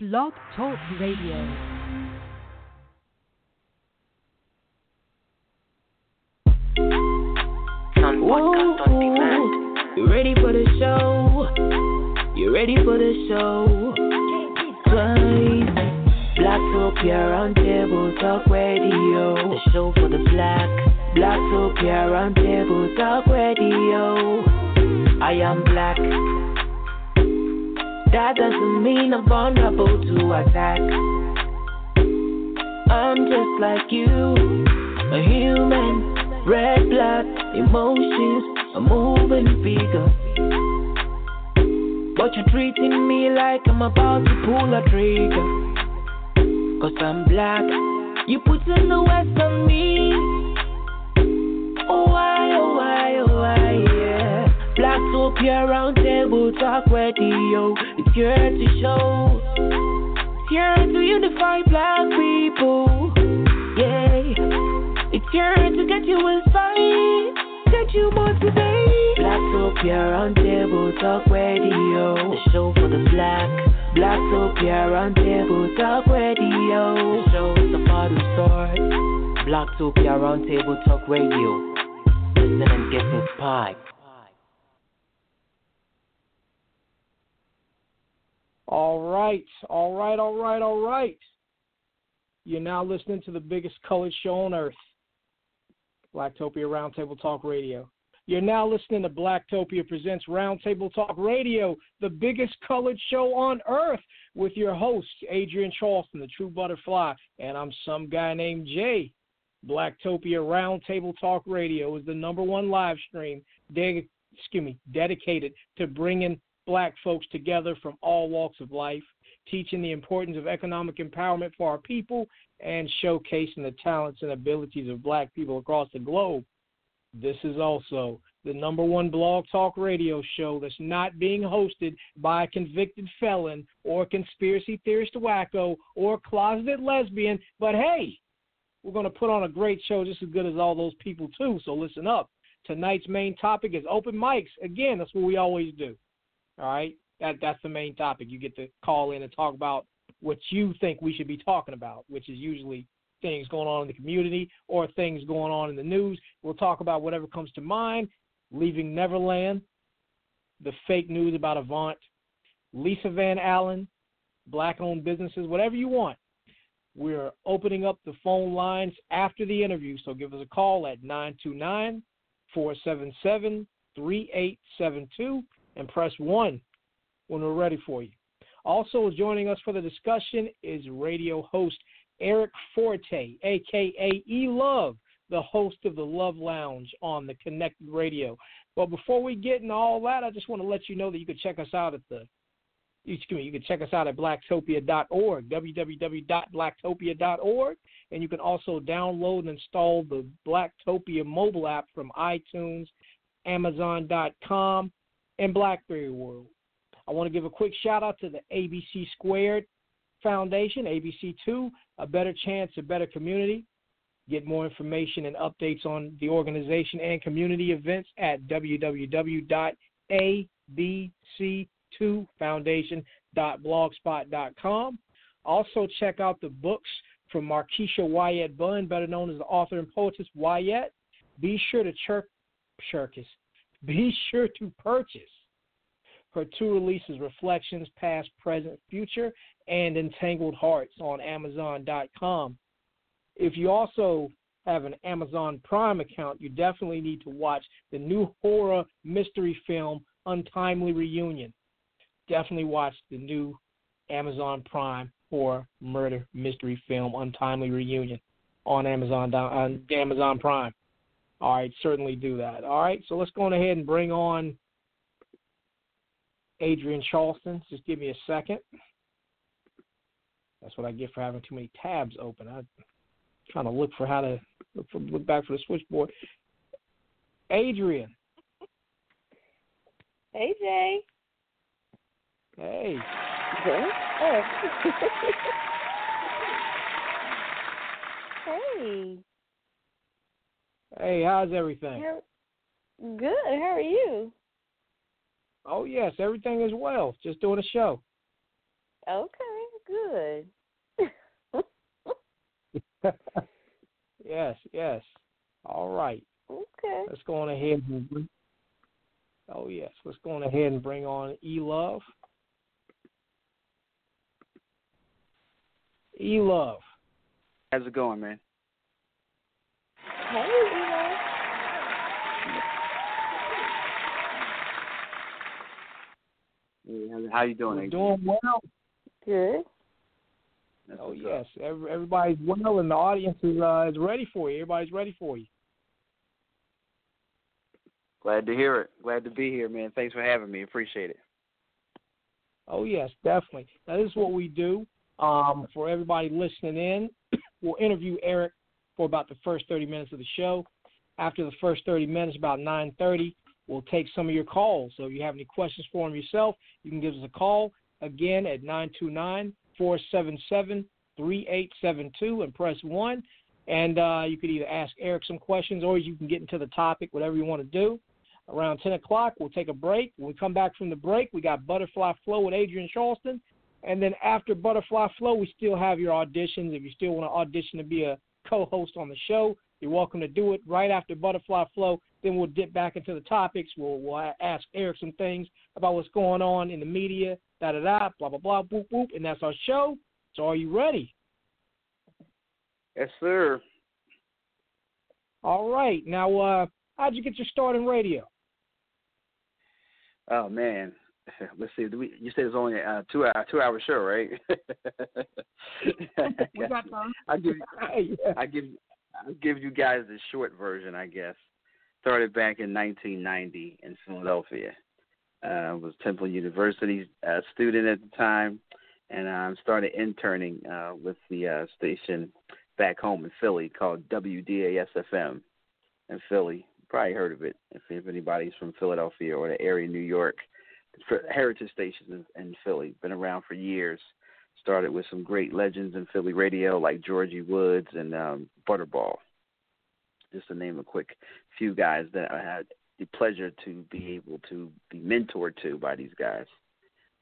Blog Talk Radio. You ready for the show? You ready for the show? Twice. Blacktopia Roundtable Talk Radio. The show for the black. Blacktopia Roundtable Talk Radio. I am black. That doesn't mean I'm vulnerable to attack. I'm just like you, a human, red blood, emotions, a moving figure. But you're treating me like I'm about to pull a trigger. Cause I'm black, you put in the west on me. Oh, why, oh, why, oh, why, yeah. Blacktopia Roundtable Talk Radio. Here to show. It's here to unify black people. Yeah. It's here to get you inspired. Get you motivated. Blacktopia Roundtable Talk Radio. The show for the black. Blacktopia Roundtable Talk Radio. The show is part who starts. Blacktopia Roundtable Talk Radio. Listen and get inspired. All right, all right, all right, all right. You're now listening to the biggest colored show on earth, Blacktopia Roundtable Talk Radio. You're now listening to Blacktopia Presents Roundtable Talk Radio, the biggest colored show on earth, with your host, Adrienne Charleston, the true butterfly, and I'm some guy named Jay. Blacktopia Roundtable Talk Radio is the number one live stream excuse me, dedicated to bringing black folks together from all walks of life, teaching the importance of economic empowerment for our people, and showcasing the talents and abilities of black people across the globe. This is also the number one blog talk radio show that's not being hosted by a convicted felon or a conspiracy theorist wacko or a closeted lesbian. But hey, we're going to put on a great show just as good as all those people, too. So listen up. Tonight's main topic is open mics. Again, that's what we always do. All right, that that's the main topic. You get to call in and talk about what you think we should be talking about, which is usually things going on in the community or things going on in the news. We'll talk about whatever comes to mind. Leaving Neverland, the fake news about Avant, Lisa Van Allen, black-owned businesses, whatever you want. We're opening up the phone lines after the interview, so give us a call at 929 477 3872 and press 1 when we're ready for you. Also joining us for the discussion is radio host Eric Forte, aka E Luv, the host of the Luv Lounge on the Connected Radio. But before we get into all that, I just want to let you know that you can check us out at the excuse me, you can check us out at blacktopia.org, www.blacktopia.org, and you can also download and install the Blacktopia mobile app from iTunes, Amazon.com, and BlackBerry World. I want to give a quick shout out to the ABC Squared Foundation, ABC2, a better chance, a better community. Get more information and updates on the organization and community events at www.abc2foundation.blogspot.com. Also, check out the books from Markeisha Wyatt Bunn, better known as the author and poetess Wyatt. Be sure to chirp, Shirkus. Be sure to purchase her two releases, Reflections, Past, Present, Future, and Entangled Hearts on Amazon.com. If you also have an Amazon Prime account, you definitely need to watch the new horror mystery film, Untimely Reunion. Definitely watch the new Amazon Prime horror murder mystery film, Untimely Reunion, on Amazon on Amazon Prime. All right, certainly do that. All right, so let's go on ahead and bring on Adrienne Charleston. Just give me a second. That's what I get for having too many tabs open. I'm trying to look for how to look, for, look back for the switchboard. Adrienne. Hey, Jay. Hey. Oh. hey. Hey, how's everything? Good. How are you? Oh yes, everything is well. Just doing a show. Okay, good. yes, yes. All right. Okay. Let's go on ahead. And, oh yes, let's go on ahead and bring on E Luv. E Luv. How's it going, man? Hey, Eva. Hey, how- How you doing? We're AJ? doing well. Good. That's Oh yes, Every, everybody's well, and the audience is uh, is ready for you. Everybody's ready for you. Glad to hear it. Glad to be here, man. Thanks for having me. Appreciate it. Oh yes, definitely. Now this is what we do. Um, for everybody listening in, we'll interview Eric for about the first 30 minutes of the show. After the first 30 minutes, about 9:30, we'll take some of your calls. So if you have any questions for him yourself, you can give us a call again at 929-477-3872 and press one. And uh, you could either ask Eric some questions or you can get into the topic, whatever you want to do. Around 10 o'clock, we'll take a break. When we come back from the break, we got Butterfly Flow with Adrienne Charleston. And then after Butterfly Flow, we still have your auditions. If you still want to audition to be a co host on the show, you're welcome to do it right after Butterfly Flow. Then we'll dip back into the topics. We'll, we'll ask Eric some things about what's going on in the media, da da da, blah, blah, blah, boop, boop. And that's our show. So are you ready? Yes, sir. All right. Now, uh, how'd you get your start in radio? Oh man. Let's see. Do we, you said it's only a two hour two hour show, right? We got time. I give. I give I give you guys the short version, I guess. Started back in 1990 in Philadelphia. Uh, I was Temple University uh, student at the time, and I started interning uh, with the uh, station back home in Philly called WDAS FM in Philly. Probably heard of it if, if anybody's from Philadelphia or the area, New York. For heritage stations in, in Philly, been around for years. Started with some great legends in Philly radio like Georgie Woods and um, Butterball. Just to name a quick few guys that I had the pleasure to be able to be mentored to by these guys.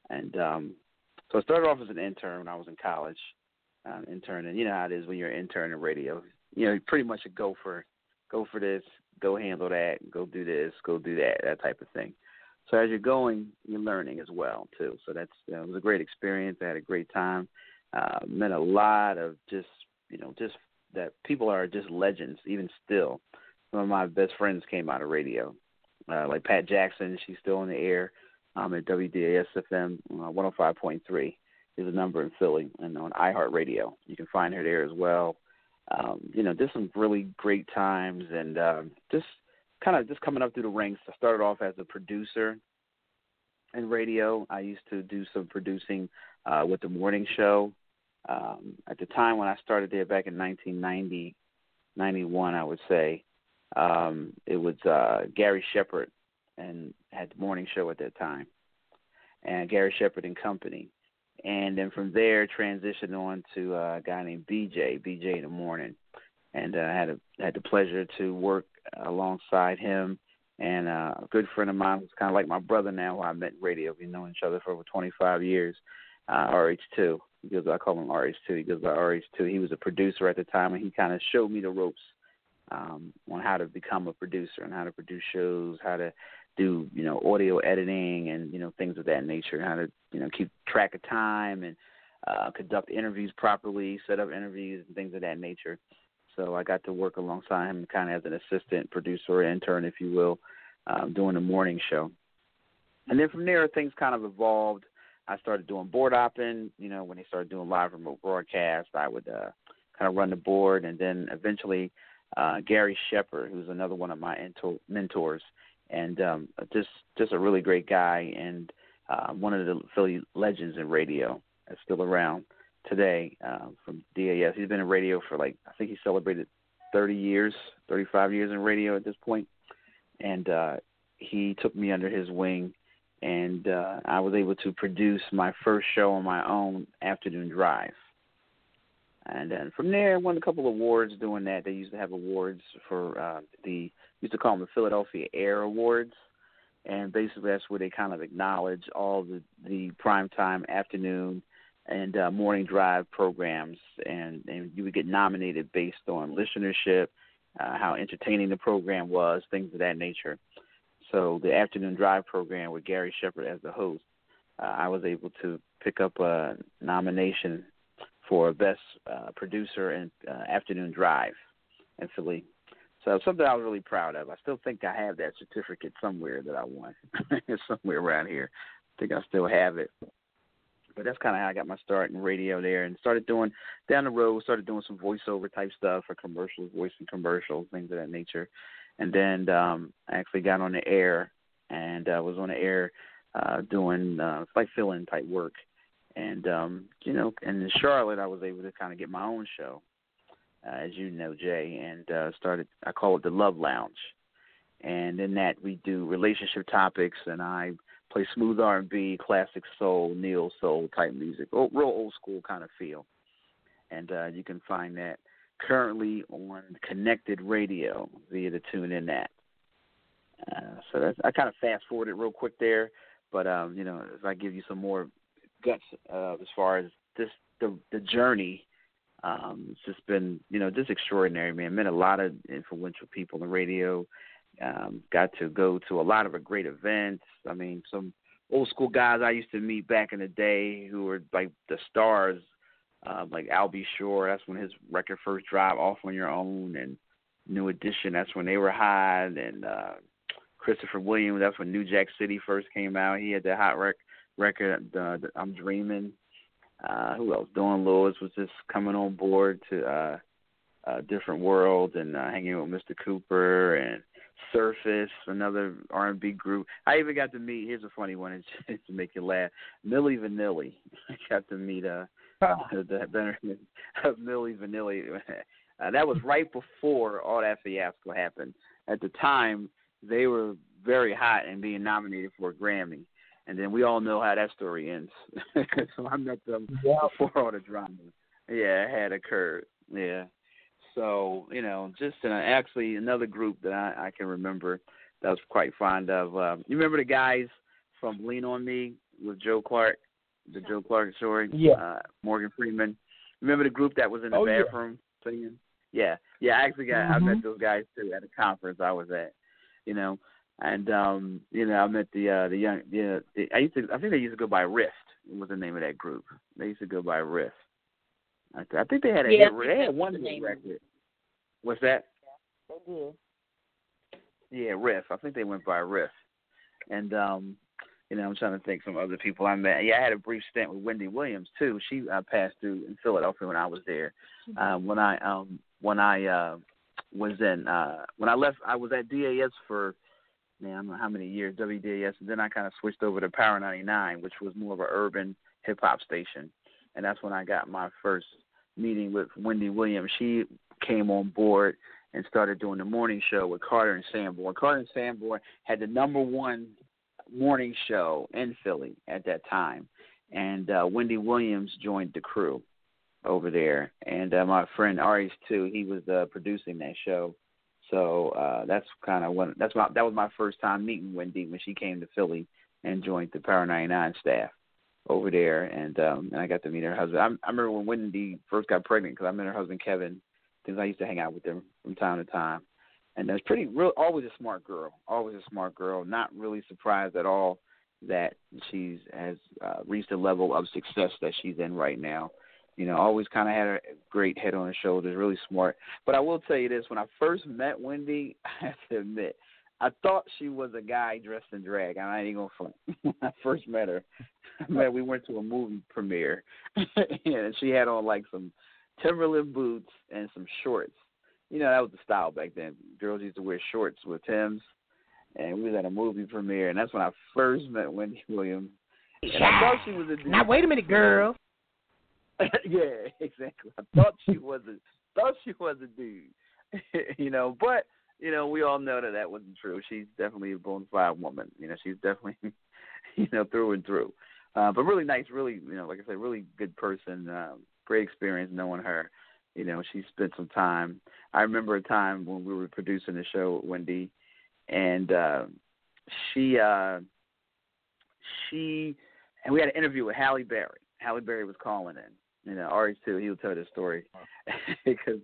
And um, so I started off as an intern when I was in college, um, intern, and you know how it is when you're an intern in radio. You know, pretty much a go for, go for this, go handle that, go do this, go do that, that type of thing. So as you're going, you're learning as well too. So that's you know, it was a great experience. I had a great time. Uh, met a lot of just you know just that people are just legends even still. Some of my best friends came out of radio, uh, like Pat Jackson. She's still on the air um, at WDAS FM uh, 105.3 is a number in Philly and on iHeartRadio. You can find her there as well. Um, you know, just some really great times and um, just kind of just coming up through the ranks. I started off as a producer in radio. I used to do some producing uh, with the morning show. Um, at the time when I started there back in 1990, 91, I would say, um, it was uh, Gary Shepard and had the morning show at that time, and Gary Shepard and Company. And then from there, transitioned on to uh, a guy named BJ, BJ in the morning, and uh, had a, had the pleasure to work alongside him and uh, a good friend of mine who's kind of like my brother now, who I met in radio. We've known each other for over 25 years. Uh, RH2. He goes, I call him RH2. He goes by RH2. He was a producer at the time, and he kind of showed me the ropes um, on how to become a producer and how to produce shows, how to do you know audio editing and you know things of that nature, how to you know keep track of time and uh, conduct interviews properly, set up interviews and things of that nature. So I got to work alongside him, kind of as an assistant producer intern, if you will, um, doing the morning show. And then from there, things kind of evolved. I started doing board hopping. You know, when they started doing live remote broadcast, I would uh, kind of run the board, and then eventually uh, Gary Shepard, who's another one of my ento- mentors, and um, just just a really great guy, and uh, one of the Philly legends in radio that's still around today uh, from DAS. He's been in radio for like I think he celebrated 30 years, 35 years in radio at this point, and uh, he took me under his wing, and uh, I was able to produce my first show on my own, Afternoon Drive. And then from there, I won a couple of awards doing that. They used to have awards for uh, the used to call them the Philadelphia Air Awards, and basically that's where they kind of acknowledge all the the primetime afternoon and uh, morning drive programs, and and you would get nominated based on listenership, uh, how entertaining the program was, things of that nature. So the afternoon drive program with Gary Shepard as the host, uh, I was able to pick up a nomination for best uh, producer in uh, afternoon drive in Philly. So something I was really proud of. I still think I have that certificate somewhere that I won, somewhere around here. I think I still have it. But that's kind of how I got my start in radio there, and started doing down the road. Started doing some voiceover type stuff for commercials, voicing commercials, things of that nature. And then um, I actually got on the air, and uh, was on the air uh, doing uh, like fill-in type work. And um, you know, and in Charlotte, I was able to kind of get my own show, uh, as you know, Jay, and uh, started. I call it the Luv Lounge, and in that we do relationship topics, and I play smooth R&B, classic soul, neo soul type music, real old school kind of feel. And uh, you can find that currently on Connected Radio via the tune in that. Uh, so that's, I kind of fast forwarded real quick there, but um, you know, if I give you some more guts uh, as far as this the the journey, um, it's just been you know just extraordinary, man. Met a lot of influential people in the radio. Um, got to go to a lot of great events. I mean, some old school guys I used to meet back in the day who were like the stars, uh, like Albie Shore. That's when his record first dropped, Off on Your Own, and New Edition. That's when they were hot, and uh, Christopher Williams. That's when New Jack City first came out. He had that hot rec- record, I'm Dreaming. Uh, who else? Dawn Lewis was just coming on board to uh, different world and uh, hanging with Mr. Cooper and Surface, another R&B group. I even got to meet. Here's a funny one to make you laugh. Milli Vanilli. I got to meet uh, the better of Milli Vanilli. Uh, that was right before all that fiasco happened. At the time, they were very hot and being nominated for a Grammy. And then we all know how that story ends. so I met them yeah. before all the drama. Yeah, it had occurred. Yeah. So you know, just uh, actually another group that I, I can remember that I was quite fond of. Um, you remember the guys from Lean on Me with Joe Clark, the Joe Clark story? Yeah. Uh, Morgan Freeman. Remember the group that was in the oh, bathroom yeah. singing? Yeah, yeah. I actually got mm-hmm. I met those guys too at a conference I was at. You know, and um, you know I met the uh, the young. Yeah, the, I used to. I think they used to go by Rift. Was the name of that group? They used to go by Rift. I, th- I think they had a yeah, hit, they had one hit record. What's that? Yeah, they did. Yeah, Riff. I think they went by Riff. And um, you know, I'm trying to think some other people I met. Yeah, I had a brief stint with Wendy Williams too. She uh, passed through in Philadelphia when I was there. Mm-hmm. Uh, when I um when I uh was in uh when I left I was at DAS for man, I don't know how many years, WDAS, and then I kind of switched over to Power 99, which was more of an urban hip hop station. And that's when I got my first meeting with Wendy Williams. She came on board and started doing the morning show with Carter and Sanborn. Carter and Sanborn had the number one morning show in Philly at that time, and uh, Wendy Williams joined the crew over there. And uh, my friend Aries too, he was uh, producing that show. So uh, that's kind of when that's my that was my first time meeting Wendy when she came to Philly and joined the Power 99 staff over there, and um, and I got to meet her husband. I, I remember when Wendy first got pregnant because I met her husband Kevin because I used to hang out with them from time to time. And that's pretty real always a smart girl. Always a smart girl. Not really surprised at all that she's has uh, reached a level of success that she's in right now. You know, always kind of had a great head on her shoulders, really smart. But I will tell you this: when I first met Wendy, I have to admit, I thought she was a guy dressed in drag. I ain't gonna front. when I first met her, man, we went to a movie premiere, and she had on like some Timberland boots and some shorts. You know, that was the style back then. Girls used to wear shorts with Tims. And we was at a movie premiere, and that's when I first met Wendy Williams. And yeah. I thought she was a dude. Now wait a minute, girl. yeah, exactly. I thought she was a thought she was a dude. you know, but you know, we all know that that wasn't true. She's definitely a bona fide woman. You know, she's definitely, you know, through and through. Uh, but really nice, really, you know, like I said, really good person. Um, great experience knowing her. You know, she spent some time. I remember a time when we were producing the show with Wendy, and uh, she uh, she and we had an interview with Halle Berry. Halle Berry was calling in. You know, Ari too. He'll tell this story because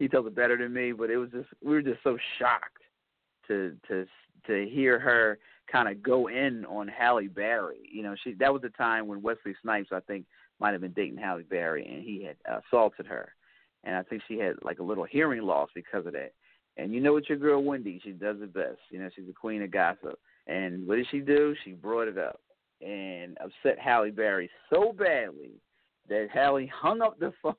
he tells it better than me, but it was just we were just so shocked to to to hear her kind of go in on Halle Berry. You know, she that was the time when Wesley Snipes I think might have been dating Halle Berry and he had assaulted her, and I think she had like a little hearing loss because of that. And you know what your girl Wendy, she does it best. You know, she's the queen of gossip. And what did she do? She brought it up and upset Halle Berry so badly that Halle hung up the phone.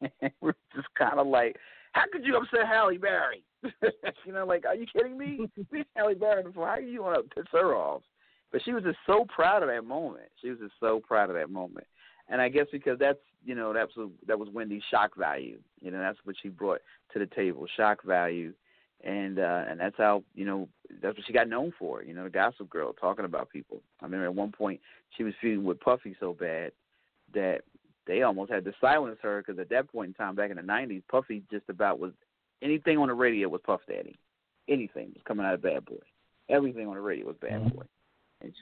and just kind of like, how could you upset Halle Berry? you know, like, are you kidding me? Halle Berry before. How are you want to piss her off? But she was just so proud of that moment. She was just so proud of that moment. And I guess because that's you know that's what, that was Wendy's shock value. You know that's what she brought to the table, shock value, and uh, and that's how you know that's what she got known for. You know, the Gossip Girl talking about people. I mean, at one point she was feuding with Puffy so bad that they almost had to silence her because at that point in time, back in the '90s, Puffy just about was anything on the radio was Puff Daddy. Anything was coming out of Bad Boy. Everything on the radio was Bad mm-hmm. Boy. And,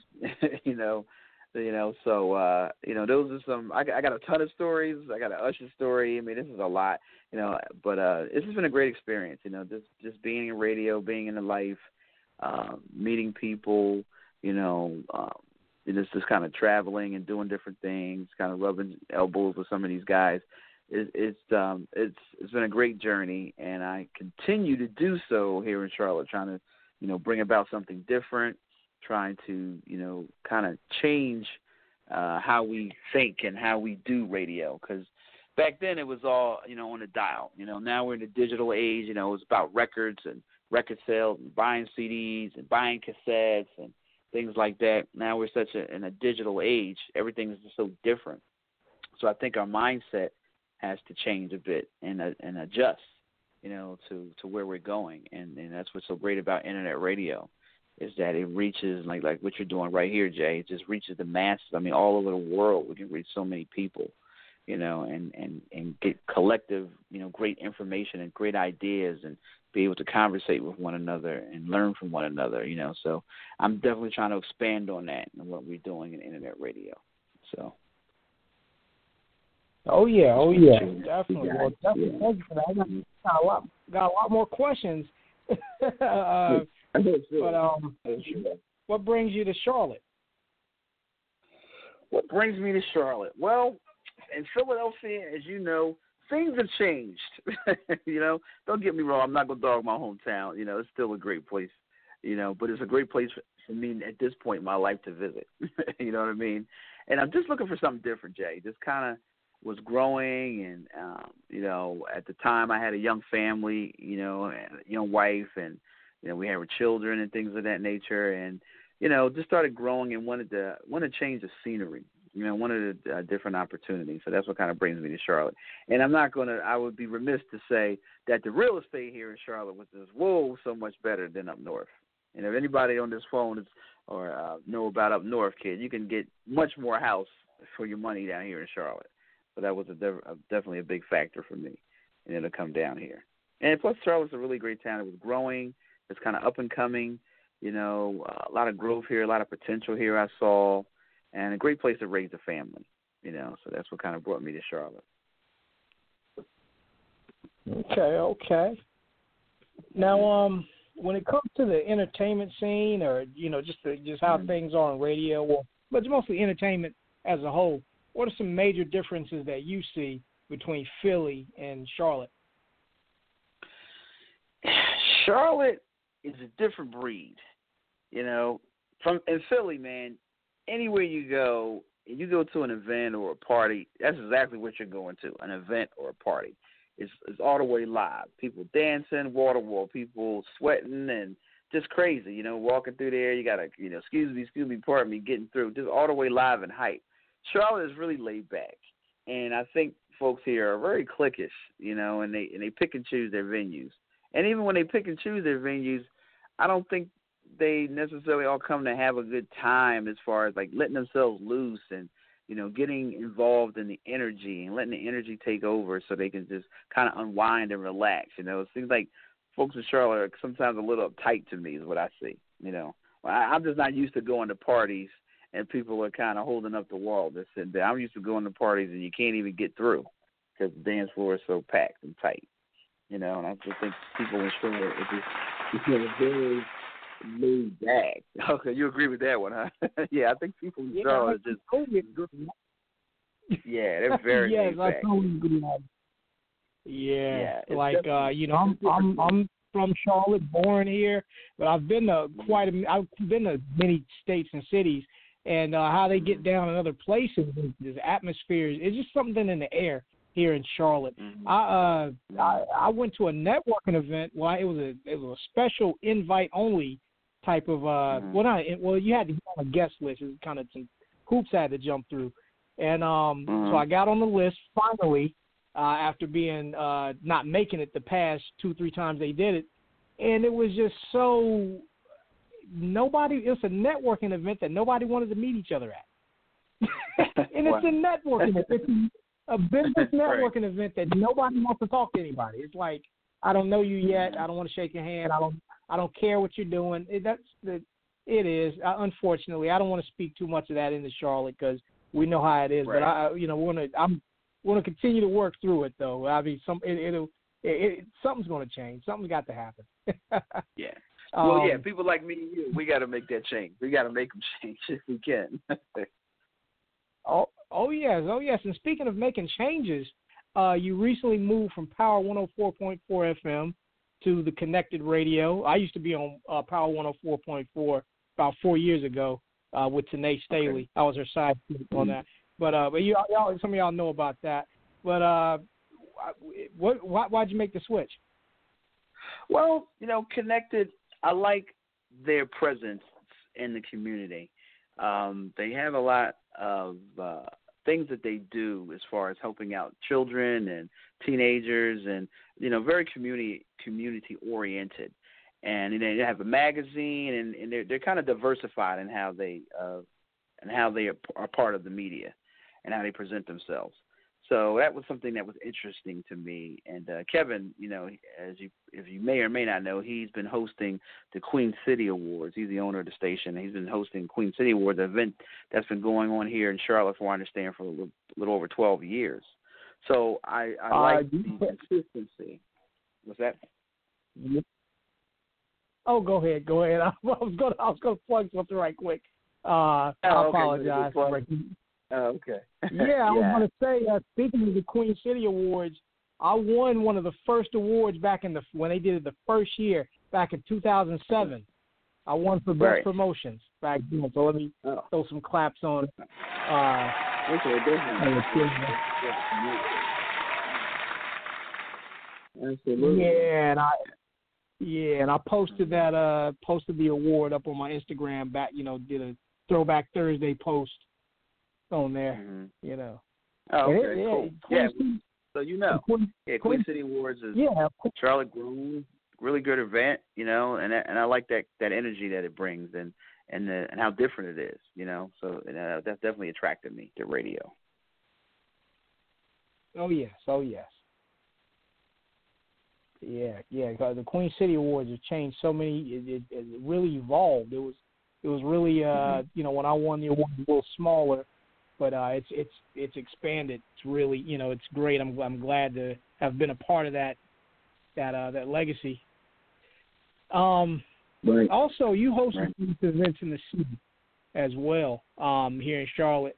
you know, you know, so uh, you know, those are some. I, I got a ton of stories. I got an Usher story. I mean, this is a lot, you know. But uh, this has been a great experience. You know, just just being in radio, being in the life, uh, meeting people. You know, um, it's just kind of traveling and doing different things, kind of rubbing elbows with some of these guys. It, it's um, it's it's been a great journey, and I continue to do so here in Charlotte, trying to, you know, bring about something different, trying to, you know, kind of change uh, how we think and how we do radio. Because back then it was all, you know, on a dial. You know, now we're in the digital age. You know, it's about records and record sales and buying CDs and buying cassettes and things like that. Now we're such a, in a digital age, everything is just so different. So I think our mindset has to change a bit and uh, and adjust, you know, to to where we're going. And and that's what's so great about internet radio is that it reaches like like what you're doing right here, Jay. It just reaches the masses. I mean, all over the world, we can reach so many people, you know, and and and get collective, you know, great information and great ideas and be able to conversate with one another and learn from one another, you know. So I'm definitely trying to expand on that and what we're doing in internet radio. So. Oh yeah, oh yeah, definitely. Well, definitely. Thank you for that. I got, got a lot, got a lot more questions. uh, but um, what brings you to Charlotte? What brings me to Charlotte? Well, in Philadelphia, as you know, things have changed. you know, don't get me wrong. I'm not gonna dog my hometown. You know, it's still a great place. You know, but it's a great place for me at this point in my life to visit. you know what I mean? And I'm just looking for something different, Jay. Just kind of was growing, and um, you know, at the time I had a young family. You know, and a young wife, and you know, we had our children and things of that nature, and you know, just started growing and wanted to wanted to change the scenery you know, one of the uh, different opportunities. So that's what kind of brings me to Charlotte. And I'm not to, I would be remiss to say that the real estate here in Charlotte was just, whoa, so much better than up north. And if anybody on this phone is, or uh, know about up north, kid, you can get much more house for your money down here in Charlotte. So that was a, a definitely a big factor for me, and it'll come down here. And plus, Charlotte's a really great town. It was growing. It's kind of up and coming. You know, uh, a lot of growth here, a lot of potential here. I saw and a great place to raise a family. You know, so that's what kind of brought me to Charlotte. Okay, okay. Now, um, when it comes to the entertainment scene, or you know, just the, just how mm-hmm. things are on radio, well, but mostly entertainment as a whole, what are some major differences that you see between Philly and Charlotte? Charlotte is a different breed. You know, from in Philly, man, anywhere you go, you go to an event or a party, that's exactly what you're going to an event or a party. It's, it's all the way live. People dancing, water wall, people sweating, and just crazy. You know, walking through there, you got to, you know, excuse me, excuse me, pardon me, getting through, just all the way live and hype. Charlotte is really laid back, and I think folks here are very cliquish, you know, and they and they pick and choose their venues. And even when they pick and choose their venues, I don't think they necessarily all come to have a good time as far as like letting themselves loose and you know getting involved in the energy and letting the energy take over so they can just kind of unwind and relax you know it seems like folks in charlotte are sometimes a little uptight to me is what i see you know I, i'm just not used to going to parties and people are kind of holding up the wall. They're sitting there. I'm used to going to parties and you can't even get through because the dance floor is so packed and tight. You know, and I just think people in Charlotte are just you know, very laid back. Okay, you agree with that one, huh? yeah, I think people in Yeah, Charlotte are just totally yeah, they're very yes, laid I back. totally agree. Yeah, Yeah, like uh, you know, I'm. I'm I'm from Charlotte, born here, but I've been to quite a I've been to many states and cities, and uh, how they get down in other places, this atmosphere is just something in the air here in Charlotte. Mhm. I uh I, I went to a networking event. Well, it was a it was a special invite only type of uh Mhm. well not well you had to be on a guest list. It was kind of some hoops I had to jump through, and um Mhm. so I got on the list finally uh after being uh not making it the past two three times they did it, and it was just so nobody. It's a networking event that nobody wanted to meet each other at, and it's a networking. It's a business Right. networking event that nobody wants to talk to anybody. It's like I don't know you yet. I don't want to shake your hand. I don't. I don't care what you're doing. It, that's the. It is uh, unfortunately. I don't want to speak too much of that into Charlotte because we know how it is. Right. But I, you know, we're gonna. I'm. We're gonna continue to work through it though. I mean, some. It, it'll. It, it, something's gonna change. Something's got to happen. Yeah. Well, yeah, Um, people like me and you, we got to make that change. We got to make them change if we can. Oh, oh yes, oh yes. And speaking of making changes, uh, you recently moved from Power 104.4 FM to the Connected Radio. I used to be on uh, Power 104.4 about four years ago uh, with Tanae Staley. I was her side on that. But uh, but you, y'all, some of y'all know about that. But uh, what, why, why'd you make the switch? Well, you know, connected. I like their presence in the community. Um, they have a lot of uh, things that they do as far as helping out children and teenagers, and you know, very community community oriented. And know, they have a magazine, and, and they're they're kind of diversified in how they uh, and how they are, are part of the media and how they present themselves. So that was something that was interesting to me. And uh, Kevin, you know, as you if you may or may not know, he's been hosting the Queen City Awards. He's the owner of the station. He's been hosting Queen City Awards, event that's been going on here in Charlotte, for I understand, for a little, little over 12 years. So I, I Uh, like the consistency. What's that? Oh, go ahead, go ahead. I was going, I was going to plug something right quick. Uh, I Oh, okay. apologize. Good for plug. breaking- Oh, okay. yeah, I was going to say, uh, speaking of the Queen City Awards, I won one of the first awards back in the when they did it the first year back in 2007. I won for best Right. promotions back then. So let me Oh, throw some claps on. Uh, okay. Absolutely. yeah, and I yeah, and I posted that uh posted the award up on my Instagram back. You know, did a Throwback Thursday post on there. Mhm. You know. Oh, it- okay, yeah, cool. Yeah, City- so you know, Queen- yeah, Queen- Queen City Awards is yeah, Charlotte Grove, really good event, you know, and and I like that that energy that it brings and and the, and how different it is, you know. So and, uh, that definitely attracted me to radio. Oh yes, oh yes. Yeah, yeah. the Queen City Awards have changed so many. It, it, it really evolved. It was, it was really, uh, you know, when I won the award, it was a little smaller, but uh, it's it's it's expanded. It's really, you know, it's great. I'm I'm glad to have been a part of that, that uh, that legacy. Um, Right. also, you host Right. events in the city as well um, here in Charlotte.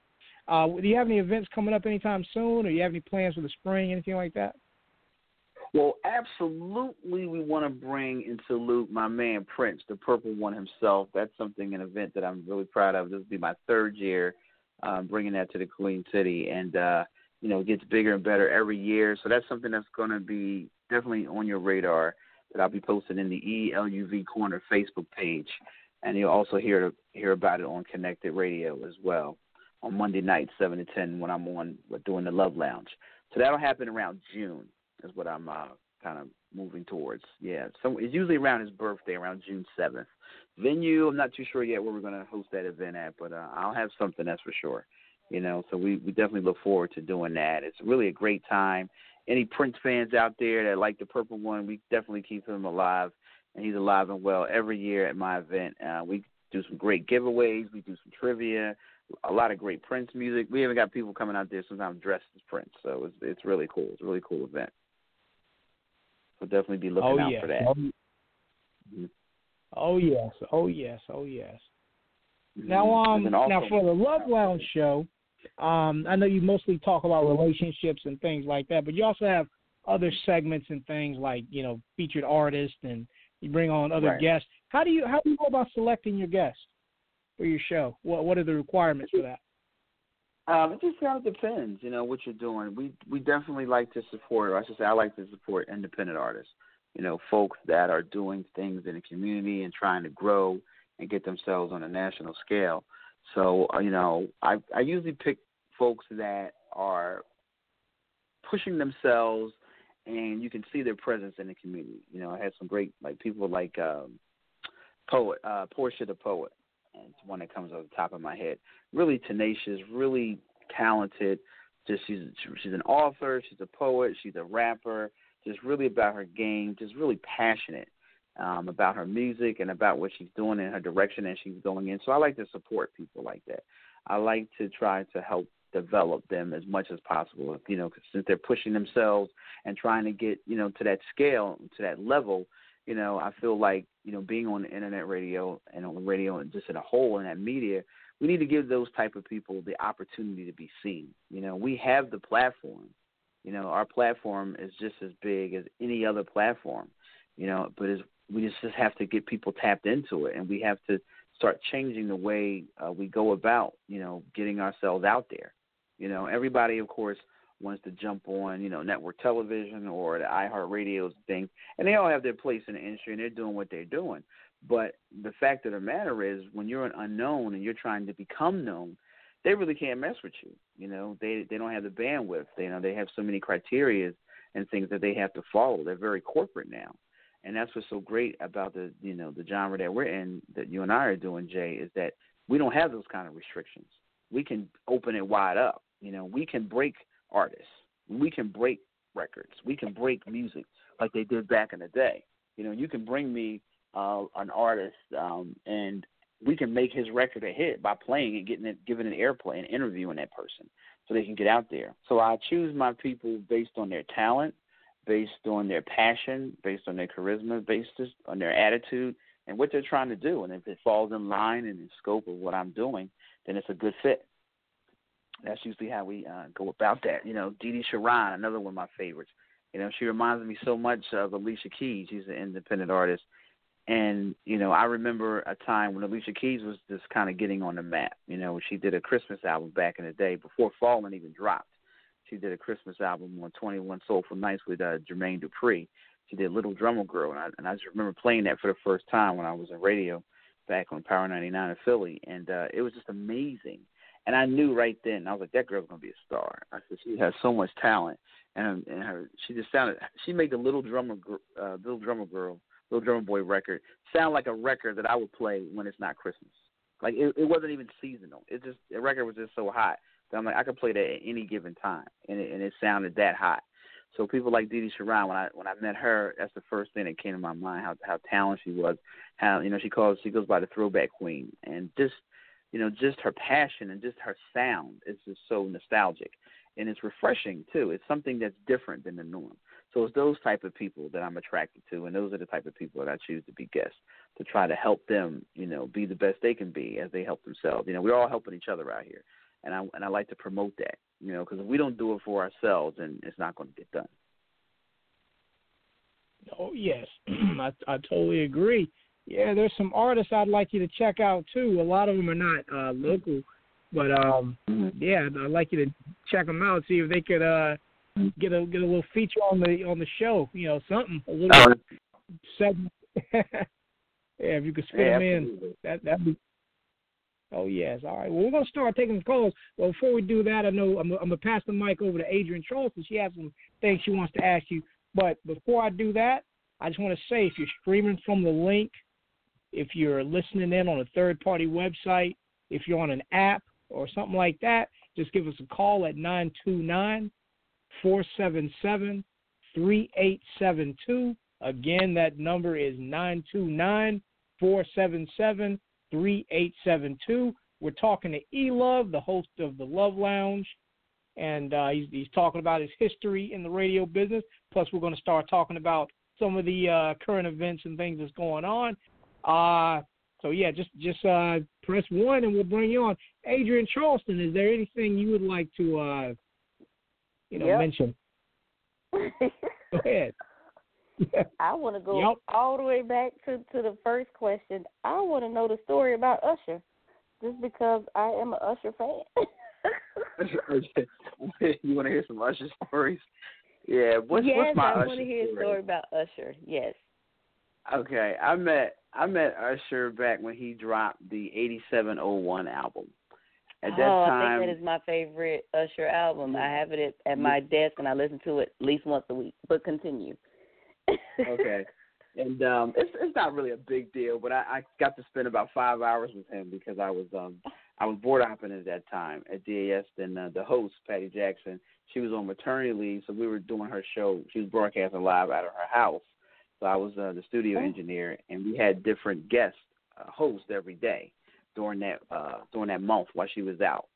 Uh, do you have any events coming up anytime soon, or you have any plans for the spring, anything like that? Well, absolutely, we want to bring and salute my man Prince, the Purple One himself. That's something, an event that I'm really proud of. This will be my third year um, bringing that to the Queen City, and uh, you know, it gets bigger and better every year. So that's something that's going to be definitely on your radar. That I'll be posting in the ELUV Corner Facebook page, and you'll also hear hear about it on Connected Radio as well on Monday night, seven to ten, when I'm on doing the Luv Lounge. So that'll happen around June is what I'm uh, kind of moving towards. Yeah, so it's usually around his birthday, around June seventh. Venue, I'm not too sure yet where we're going to host that event at, but uh, I'll have something that's for sure. You know, so we we definitely look forward to doing that. It's really a great time. Any Prince fans out there that like the Purple One, we definitely keep him alive, and he's alive and well every year at my event. Uh, we do some great giveaways. We do some trivia. a lot of great Prince music. We even got people coming out there sometimes dressed as Prince, so it's it's really cool. It's a really cool event. So definitely be looking oh, out for that. Oh, oh yes, oh yes, oh yes. Mhm. Now, um, also- now for the Luv Lounge show, um, I know you mostly talk about relationships and things like that, but you also have other segments and things like you know featured artists and you bring on other Right. guests. How do you how do you go about selecting your guests for your show? What what are the requirements for that? Um, it just kind of depends, you know, what you're doing. We we definitely like to support, or I should say, I like to support independent artists. You know, folks that are doing things in the community and trying to grow and get themselves on a national scale. So, uh, you know, I I usually pick folks that are pushing themselves, and you can see their presence in the community. You know, I had some great like people like um, poet uh, Portia the poet. It's one that comes off the top of my head really tenacious, really talented. Just she's she's an author, she's a poet, she's a rapper. Just really about her game, just really passionate um, about her music and about what she's doing and her direction that she's going in. So I like to support people like that. I like to try to help develop them as much as possible. You know, since they're pushing themselves and trying to get you know to that scale, to that level, you know, I feel like you know being on the internet radio and on the radio and just in a whole in that media, we need to give those type of people the opportunity to be seen. You know, we have the platform. You know, our platform is just as big as any other platform. You know, but it's, we just just have to get people tapped into it, and we have to start changing the way uh, we go about. You know, getting ourselves out there. You know, everybody, of course, wants to jump on, you know, network television or the iHeartRadios thing, and they all have their place in the industry and they're doing what they're doing. But the fact of the matter is, when you're an unknown and you're trying to become known, they really can't mess with you. You know, they they don't have the bandwidth. They, you know, they have so many criteria and things that they have to follow. They're very corporate now, and that's what's so great about the you know the genre that we're in, that you and I are doing, Jay, is that we don't have those kind of restrictions. We can open it wide up. You know, we can break artists. We can break records. We can break music like they did back in the day. You know, you can bring me uh, an artist um, and we can make his record a hit by playing it, getting it, giving it airplay, and interviewing that person so they can get out there. So I choose my people based on their talent, based on their passion, based on their charisma, based on their attitude and what they're trying to do. And if it falls in line and in scope of what I'm doing, then it's a good fit. That's usually how we uh, go about that. You know, Dee Dee Sharon, another one of my favorites. You know, she reminds me so much of Alicia Keys. She's an independent artist. And, you know, I remember a time when Alicia Keys was just kind of getting on the map. You know, she did a Christmas album back in the day before Fallen even dropped. She did a Christmas album on 21 Soulful Nights with uh, Jermaine Dupri. She did Little Drummer Girl. And I, and I just remember playing that for the first time when I was in radio back on Power 99 in Philly. And uh, it was just amazing. And I knew right then, I was like, that girl's gonna be a star. I said, she has so much talent, and and her, she just sounded. She made the little drummer, uh, little drummer girl, little drummer boy record sound like a record that I would play when it's not Christmas. Like it, it wasn't even seasonal. It just the record was just so hot that I'm like, I could play that at any given time, and it, and it sounded that hot. So people like Didi Sharon, when I when I met her, that's the first thing that came to my mind how how talented she was. How you know she calls she goes by the Throwback Queen, and just you know, just her passion and just her sound is just so nostalgic. And it's refreshing too. It's something that's different than the norm. So it's those type of people that I'm attracted to and those are the type of people that I choose to be guests to try to help them, you know, be the best they can be as they help themselves. You know, we're all helping each other out here. And I and I like to promote that, you know, because if we don't do it for ourselves, then it's not going to get done. Oh yes, I I totally agree. Yeah, there's some artists I'd like you to check out too. A lot of them are not uh, local, but um, yeah, I'd like you to check them out. See if they could uh, get a get a little feature on the on the show. You know, something a little Oh, segment. yeah, if you could spit yeah, them in, that that'd be. Oh yes, all right. Well, we're gonna start taking calls. Well, before we do that, I know I'm, I'm gonna pass the mic over to Adrienne Charleston. She has some things she wants to ask you. But before I do that, I just want to say if you're streaming from the link, if you're listening in on a third party website, if you're on an app or something like that, just give us a call at 929 477 3872. Again, that number is 929 477 3872. We're talking to E Luv, the host of the Luv Lounge, and uh, he's, he's talking about his history in the radio business. Plus, we're going to start talking about some of the uh, current events and things that's going on. Uh, so yeah, just just uh, press one and we'll bring you on. Adrienne Charleston, is there anything you would like to uh, you know Yep. mention? Go ahead. I want to go Yep. all the way back to to the first question. I want to know the story about Usher, just because I am an Usher fan. you want to hear some Usher stories? Yeah. What's, yes, what's my I Usher want to hear a story? story about Usher. Yes. Okay, I met I met Usher back when he dropped the '8701 album. At that oh, time, I think that is my favorite Usher album. I have it at, at my desk and I listen to it at least once a week. But continue. okay. And um it's it's not really a big deal, but I, I got to spend about five hours with him because I was um I was board hopping at that time at DAS and uh, the host, Patty Jackson, she was on maternity leave, so we were doing her show. She was broadcasting live out of her house. So I was uh, the studio Oh. engineer and we had different guest uh, hosts every day during that uh during that month while she was out.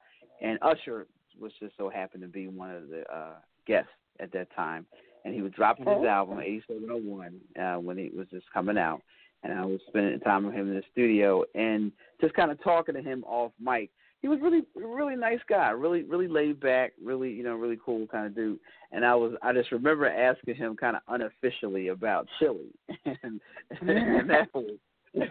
And Usher was just so happened to be one of the uh guests at that time and he was dropping his Oh. album eighty seven oh one uh when it was just coming out and I was spending time with him in the studio and just kind of talking to him off mic. He was really really nice guy, really really laid back, really you know really cool kind of dude. And I was I just remember asking him kind of unofficially about Chilli and, and that was Yes.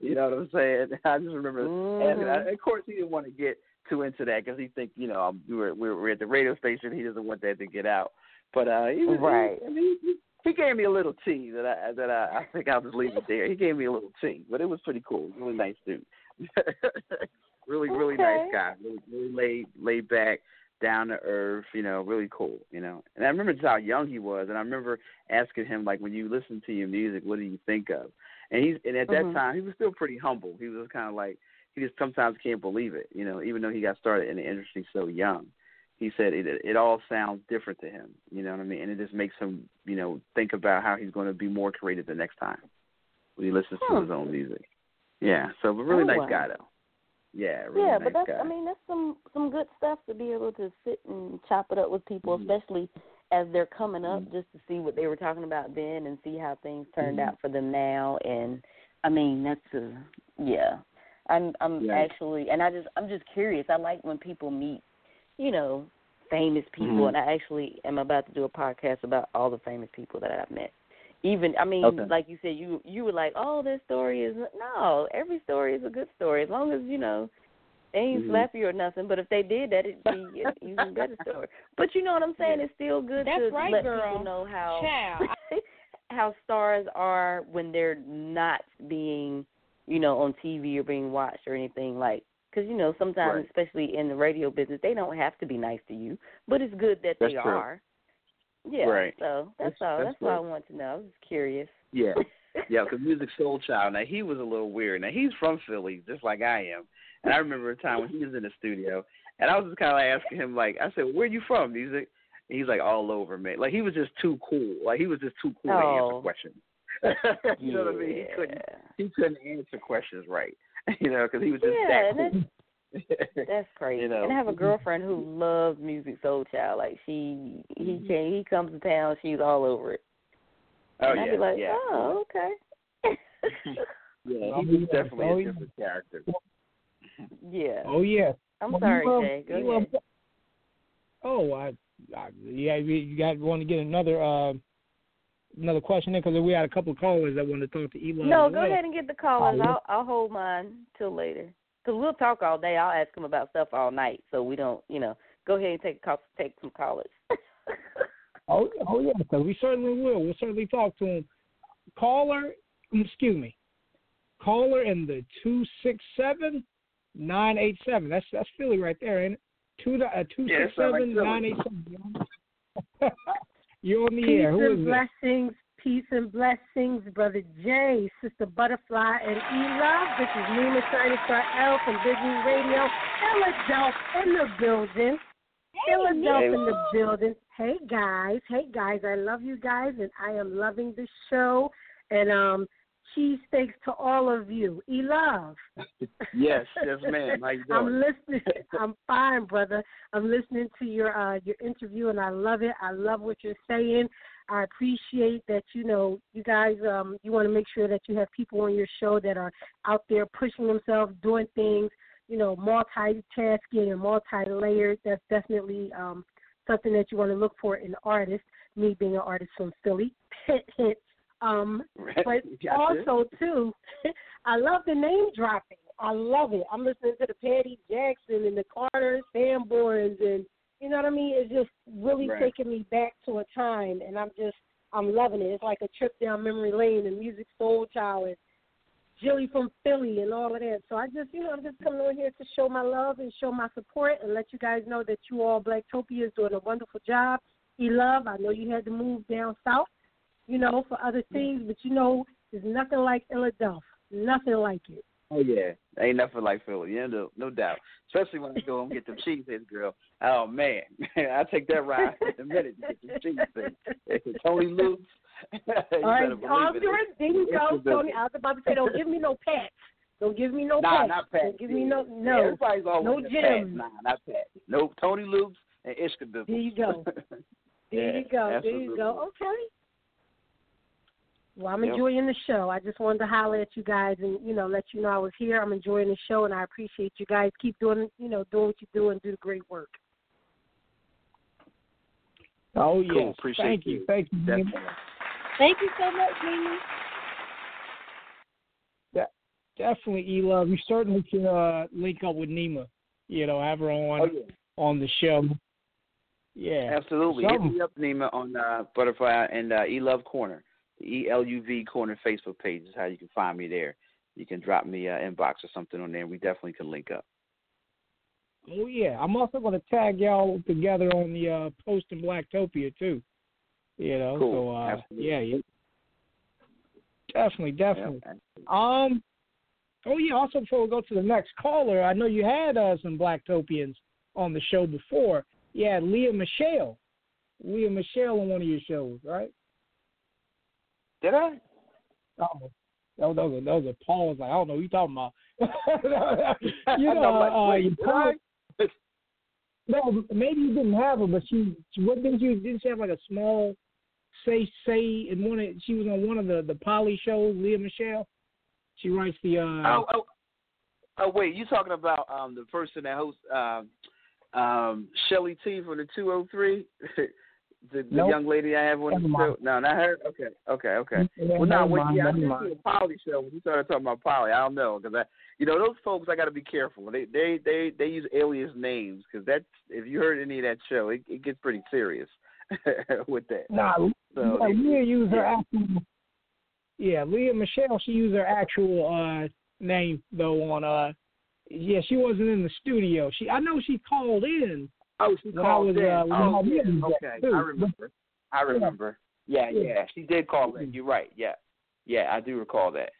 you know what I'm saying? I just remember asking. Mhm. Of course, he didn't want to get too into that because he think you know um, we were we were at the radio station. He doesn't want that to get out. But uh, he was Right. He, I mean, he, gave me a little tea that I that I, I think I'll just leave it there. He gave me a little tea, but it was pretty cool. Really nice dude. really really nice guy. Really really laid laid back, down to earth. You know, really cool. You know, and I remember just how young he was, and I remember asking him like, when you listen to your music, what do you think of? And he's and at that Mhm. time he was still pretty humble. He was kind of like he just sometimes can't believe it. You know, even though he got started in the industry so young he said it it all sounds different to him. You know what I mean? And it just makes him, you know, think about how he's going to be more creative the next time when he listens to his own music. Yeah. So, but really Oh, nice guy though. Yeah, really yeah, nice but that's guy. I mean that's some some good stuff to be able to sit and chop it up with people, Mhm. especially as they're coming up, Mhm. just to see what they were talking about then and see how things turned Mhm. out for them now. And I mean that's a yeah. I'm I'm Yeah. actually and I just I'm just curious. I like when people meet, you know, famous people, Mhm. and I actually am about to do a podcast about all the famous people that I've met. Even I mean, Okay. like you said, you you were like, oh, this story is no. Every story is a good story as long as you know they ain't Mhm. slap you or nothing. But if they did that, it'd be an even better story. But you know what I'm saying? It's still good That's to right, let girl. people know how how stars are when they're not being, you know, on TV or being watched or anything like. Because you know, sometimes, Right. especially in the radio business, they don't have to be nice to you, but it's good that That's they true. are. Yeah. Right. So that's, That's- all. that's That's, all I want to know. I was curious. Yeah. Yeah, because Musiq Soulchild. Now he was a little weird. Now he's from Philly, just like I am. And I remember a time when he was in the studio, and I was just kind of like asking him, like, I said, "Where you from, Musiq?" And he's like, "All over, man." Like he was just too cool. Like he was just too cool to Oh. answer questions. you know what I mean? He couldn't. He couldn't answer questions right. You know, because he was just Yeah, that cool. That's crazy. You know. And I have a girlfriend who loves Musiq Soulchild. Like she he Mm-hmm. can he comes to town, she's all over it. oh and I'd yeah, be like, yeah. Oh, okay. Yeah, Oh, he was definitely Oh, a yeah. different character. yeah. Oh yeah. I'm Well, sorry, you love- Jay. Go ahead. love- oh, I, I, yeah, you- you got want to get another uh, another question in because we had a couple of callers that wanted to talk to Elon. No, go well. ahead and get the callers. I'll I'll hold mine till later. Cause we'll talk all day. I'll ask them about stuff all night, so we don't, you know. Go ahead and take a call, take some callers. Oh, oh yeah, because we certainly will. We'll certainly talk to him. Caller, mm, excuse me, caller in the two six seven nine eight seven. That's that's Philly right there, ain't it? Two uh, two Yeah, six it sound like nine eight seven. You're on the Peace air. Who and is it? blessings, peace and blessings, brother Jay, sister Butterfly, and E Luv. This is Nina Shiny Star L from Disney Radio, Philadelphia in the building. Philadelphia in the building. Hey guys, hey guys, I love you guys, and I am loving the show. And um, cheesesteaks to all of you. E Luv. yes, yes, ma'am. How you doing? I'm listening. I'm fine, brother. I'm listening to your uh your interview and I love it. I love what you're saying. I appreciate that you know you guys um you want to make sure that you have people on your show that are out there pushing themselves, doing things, you know, multitasking and multi-layered. That's definitely um something that you want to look for in artists. Me being an artist from Philly, um, but also too, I love the name dropping. I love it. I'm listening to the Patty Jackson and the Carter Sanborns, and you know what I mean. It's just really Right. taking me back to a time, and I'm just I'm loving it. It's like a trip down memory lane and music soul child and Jilly from Philly and all of that. So I just, you know, I'm just coming on here to show my love and show my support and let you guys know that you all Blacktopia is doing a wonderful job. E Luv, I know you had to move down south, you know, for other things, but you know, there's nothing like Philadelphia. Nothing like it. Oh yeah, ain't nothing like Philly. Yeah, no, no doubt. Especially when I go and get them cheeseheads, girl. Oh man, I take that ride in a minute to get them cheeseheads. Tony Luke's. All right, better believe all it. right, there you go, Tony. I was about to say, don't give me no pats. Don't give me no Nah, pats. not Pat. Don't give me no no. Everybody's always no the Jim. Pat. Nah, not Pat. No, Tony Luke's and Ishka There you go. There Yeah, you go. There you go. Okay. Well, I'm Yep. enjoying the show. I just wanted to holler at you guys and you know let you know I was here. I'm enjoying the show and I appreciate you guys. Keep doing you know doing what you do and do the great work. Oh Cool. yes, Appreciate thank you, you. thank you. Nima. Definitely. Thank you so much, Mimi. Definitely, E Luv. You certainly can uh, link up with Nima. You know, have her on Oh yeah. on the show. Yeah, Absolutely. Hit me up, Nima, on uh, Butterfly and uh, E Luv Corner. The E L U V Corner Facebook page is how you can find me there. You can drop me uh, inbox or something on there, and we definitely can link up. Oh yeah, I'm also going to tag y'all together on the uh, post in Blacktopia too. You know, Cool. so uh, yeah, yeah, definitely, definitely. Yep. Um, oh yeah. Also, before we go to the next caller, I know you had uh, some Blacktopians on the show before. Had Leah Michelle, Leah Michelle on one of your shows, right? Did I? Oh, that was, that was, a, that was a pause. Like I don't know what you talking about. you know, like, uh, you I? No, maybe you didn't have her, but she, she what didn't you didn't she have like a small say say in one of she was on one of the the poly shows, Leah Michelle. She writes the uh Oh, oh, oh, wait. You talking about um the person that hosts um um Shelly T from the two oh three? The, the Nope. young lady I have on the show. No, not her. Okay, okay, okay. Yeah, Well, no, never when, yeah, I did do a poly show. When you started talking about poly, I don't know because I, you know, those folks I got to be careful. They they they they use alias names because that's if you heard any of that show, it, it gets pretty serious with that. Nah, So yeah, Leah used her yeah. actual. Yeah, Leah Michelle. She used her actual uh name though on uh. Yeah, she wasn't in the studio. She I know she called in. Oh, she When called was, in. uh, oh, I yeah. okay. too. I remember. I remember. Yeah, Yeah. yeah. She did call in. You're right. Yeah, yeah. I do recall that.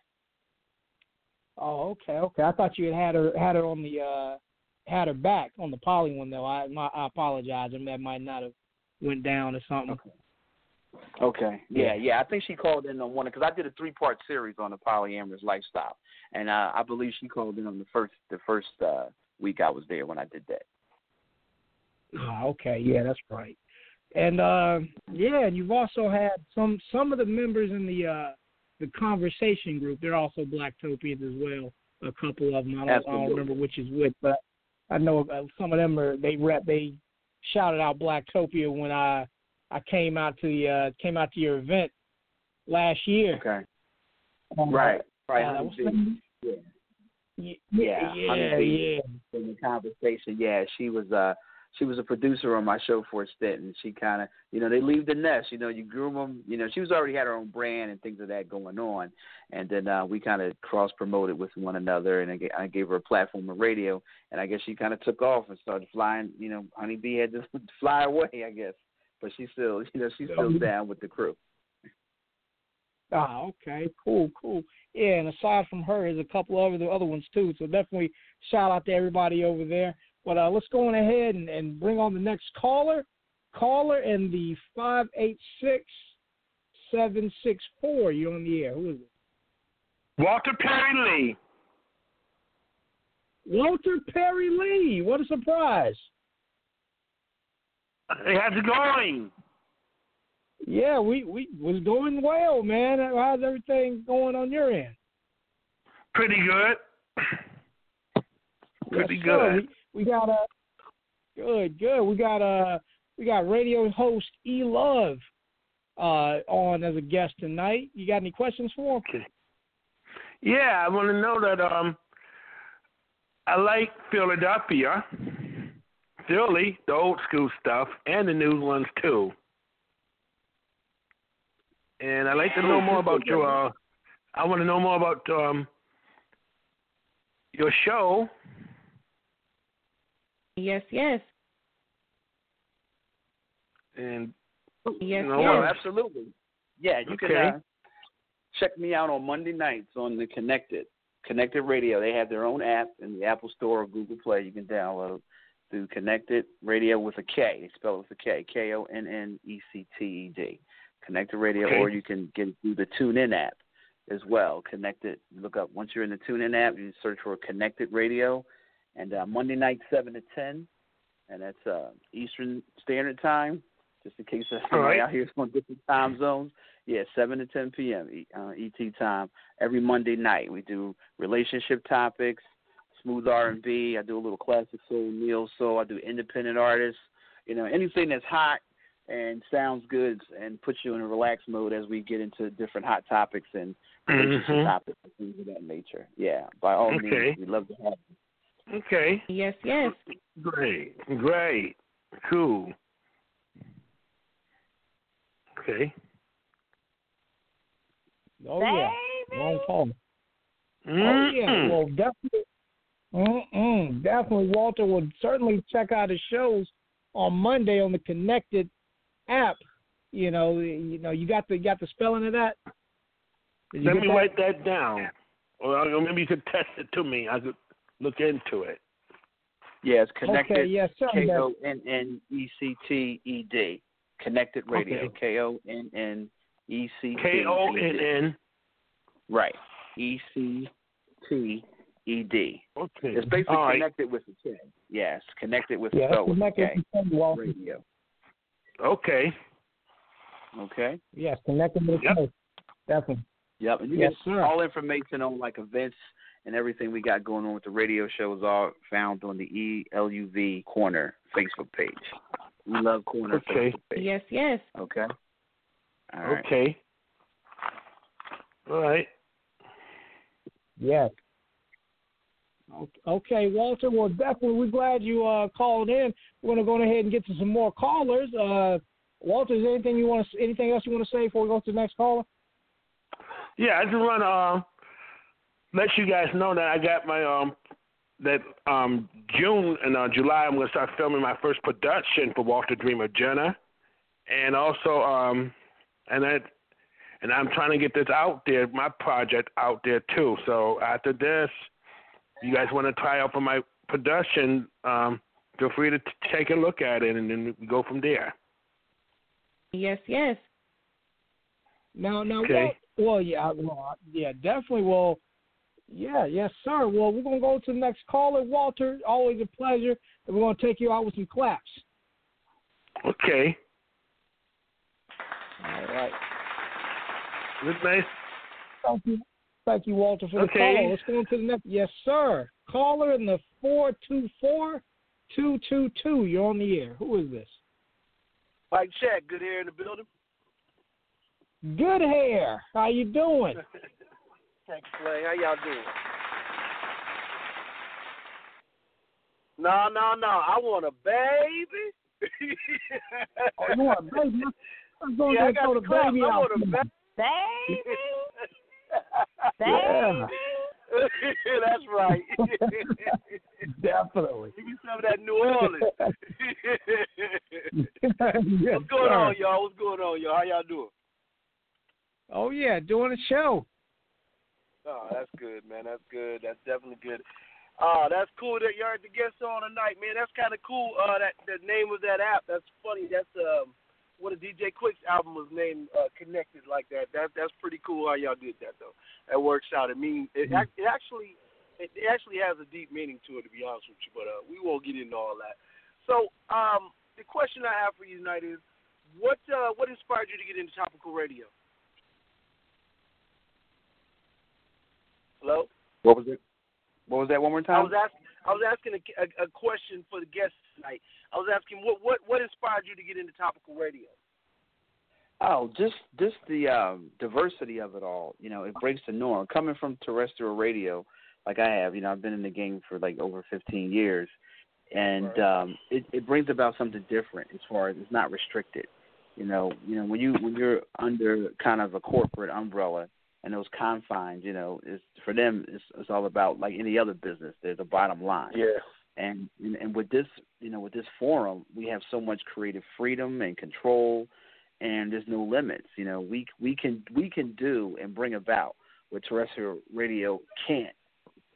Oh, okay, okay. I thought you had had her had her on the uh had her back on the poly one though. I my, I apologize. I mean, that might not have went down or something. Okay. Yeah, Yeah. yeah. I think she called in on one because I did a three part series on the polyamorous lifestyle, and uh, I believe she called in on the first the first uh, week I was there when I did that. Oh, okay, yeah, that's right. And uh yeah, and you've also had some some of the members in the uh the conversation group. They're also Blacktopians as well. A couple of them. I don't, I don't remember which is which, but I know uh, some of them are they rep they shouted out Blacktopia when I I came out to the uh came out to your event last year. Okay. Um, Right. Right. Uh, Honey what's B. the name? Yeah. Yeah, Yeah, yeah, yeah. In the conversation. Yeah, she was uh she was a producer on my show for a stint, and she kind of you know they leave the nest. You know, you groom them. You know, she was already had her own brand and things of that going on, and then uh, we kind of cross promoted with one another, and I ga- I gave her a platform on radio, and I guess she kind of took off and started flying. You know, Honey B had to fly away, I guess, but she's still you know she's still down with the crew. Ah, okay, cool, cool. Yeah, and aside from her, there's a couple of the other ones too. So definitely shout out to everybody over there. But uh, let's go on ahead and, and bring on the next caller. Caller in the five eight six seven six four. You're on the air? Who is it? Walter Perry Lee. Walter Perry Lee. What a surprise. Hey, how's it going? Yeah, we we was doing well, man. How's everything going on your end? Pretty good. Pretty yes, good. We, got a good, good. We got a we got radio host E Luv uh, on as a guest tonight. You got any questions for him? Yeah, I want to know that um, I like Philadelphia, Philly, the old school stuff, and the new ones too. And I'd like to know more about your. Uh, I want to know more about um, your show. Yes, yes. And yes, you know, yes. Oh, absolutely. Yeah, you Okay. can uh, check me out on Monday nights on the Konnected Konnected Radio. They have their own app in the Apple Store or Google Play. You can download through Konnected Radio with a K. They spell it with a K. K O N N E C T E D. Konnected Radio, Okay. or you can get it through the TuneIn app as well. Konnected. Look up once you're in the TuneIn app, you search for Konnected Radio, and uh, Monday night seven to ten, and that's uh, Eastern Standard Time. Just in case somebody right. out here is on different time zones. Yeah, seven to ten p.m. E- uh, ET time every Monday night. We do relationship topics, smooth R and B. I do a little classic soul, neo soul. I do independent artists. You know, anything that's hot and sounds good and puts you in a relaxed mode as we get into different hot topics and relationship Mhm. topics and things of that nature. Yeah, by all Okay. means, we'd love to have. You. Okay. Yes, yes. Great. Great. Cool. Okay. Oh yeah, long call. Mm-hmm. Oh yeah, Mm-mm. well definitely, mm-mm, definitely. Walter will certainly check out his shows on Monday on the Konnected app. You know, you know, you got the you got the spelling of that. Did Let me that? write that down. Or or maybe you could test it to me. I could look into it. Yeah, it's connected. Okay, yes, sir. K O N N E C T E D. Konnected Radio. Okay. K O N N E C T K O N N. Right. E C T E D. Okay. It's basically All right. connected with the K. Yes, connected with Yeah, the that's with the connected with the Walter. Radio. Okay. Okay. Yes, connected with the Yep. K. Definitely. Yep. And you Yes, get sir. all information on like events and everything we got going on with the radio show is all found on the ELUV Corner Facebook page. We love Corner Okay. Facebook page. Yes, yes. Okay. All right. Okay. All right. Yes. Okay, Walter. Well, definitely, we're glad you uh, called in. We're going to go ahead and get to some more callers. Uh, Walter, is there anything you want to, anything else you want to say before we go to the next caller? Yeah, I just want to uh, let you guys know that I got my um that um June and uh, July I'm gonna start filming my first production for Walter Dreamer Jenner, and also um and that and I'm trying to get this out there, my project out there too. So after this, you guys want to try out for my production, um, feel free to t- take a look at it, and then go from there. Yes, yes. Now, now, Okay. Wal- well, yeah, well, yeah, definitely. Well, yeah, yes, sir. Well, we're going to go to the next caller, Walter. Always a pleasure. And we're going to take you out with some claps. Okay. All right. Good night. Thank you. Thank you, Walter, for the Okay. call. Let's go on to the next. Yes, sir. Caller in the 424 222. You're on the air. Who is this? Mike Check, good hair in the building. Good hair. How you doing? Can't. How y'all doing? No, no, no. I want a baby. Oh, you want a baby? Let's go yeah, I ahead and got throw the clap. baby I out. want a baby. Yeah. That's right. Definitely. Give me some of that New Orleans. yes, What's going sir. on, y'all? What's going on, y'all? How y'all doing? Oh yeah, doing a show. Oh, that's good, man. That's good. That's definitely good. Uh, that's cool that y'all had the guest on tonight, man. That's kind of cool. Uh, that the name of that app. That's funny. That's um, one of DJ Quik's album was named uh, "Connected" like that. That that's pretty cool how y'all did that though. That works out. It mean it, Mm-hmm. it actually it, it actually has a deep meaning to it to be honest with you. But uh, we won't get into all that. So um, the question I have for you tonight is, what uh, what inspired you to get into topical radio? Hello. What was it? What was that? One more time? I was asking. I was asking a, a, a question for the guests tonight. I was asking what what what inspired you to get into topical radio? Oh, just just the um, diversity of it all. You know, it breaks the norm. Coming from terrestrial radio, like I have, you know, I've been in the game for like over 15 years, and Right. um, it, it brings about something different as far as it's not restricted. You know, you know when you when you're under kind of a corporate umbrella and those confines, you know, is for them it's, it's all about like any other business. There's a bottom line Yeah. and and and with this you know with this forum we have so much creative freedom and control and there's no limits you know we we can we can do and bring about what terrestrial radio can't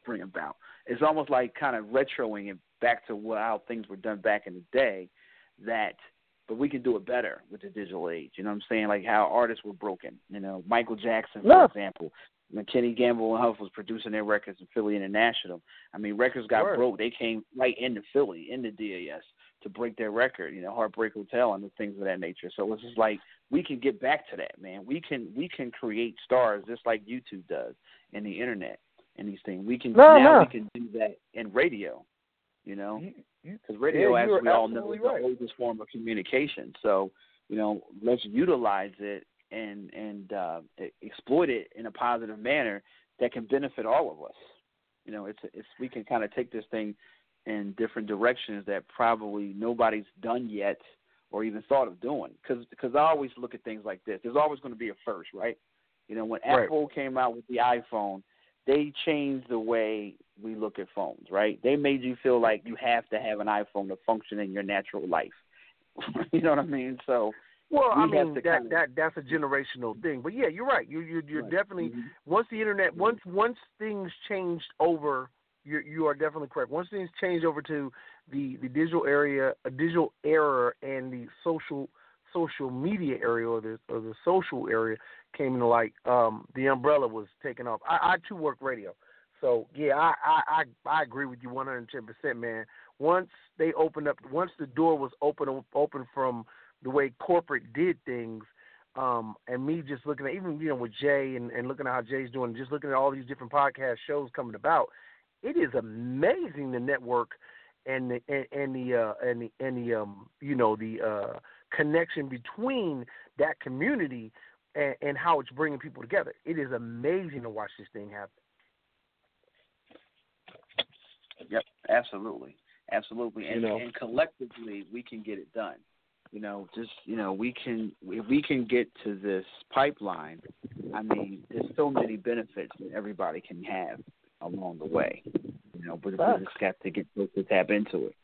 bring about it's almost like kind of retroing it back to how things were done back in the day that but we can do it better with the digital age you know what i'm saying like how artists were broken you know michael jackson for Yeah. example when Kenny Gamble and Huff was producing their records in Philly International. I mean, records got Word. broke. They came right into Philly, into DAS, to break their record. You know, Heartbreak Hotel and the things of that nature. So it's just like we can get back to that, man. We can we can create stars just like YouTube does and the internet and these things. We can No, now no. we can do that in radio. You know, because radio, Yeah, as we all know, is the right. oldest form of communication. So, you know, let's utilize it and and uh, exploit it in a positive manner that can benefit all of us. You know, it's it's we can kind of take this thing in different directions that probably nobody's done yet or even thought of doing. Because because I always look at things like this. There's always going to be a first, right? You know, when Right. Apple came out with the iPhone, they changed the way we look at phones, right? They made you feel like you have to have an iPhone to function in your natural life. you know what I mean? So Well, We I mean that kinda- that that's a generational thing. But yeah, you're right. You you you're Right. definitely Mhm. once the internet once once things changed over you you are definitely correct. Once things changed over to the the digital area, a digital era and the social social media area or the or the social area came into light, um, the umbrella was taken off. I, I too work radio. So yeah, I, I, I I agree with you one hundred and ten percent, man. Once they opened up once the door was open open from the way corporate did things, um, and me just looking at even you know with Jay and, and looking at how Jay's doing, just looking at all these different podcast shows coming about, it is amazing the network and the and, and the uh, and the and the um you know the uh, connection between that community and, and how it's bringing people together. It is amazing to watch this thing happen. Yep, absolutely, absolutely, and You know. and collectively we can get it done. You know, just you know, we can if we can get to this pipeline. I mean, there's so many benefits that everybody can have along the way. You know, but we just got to get folks to tap into it.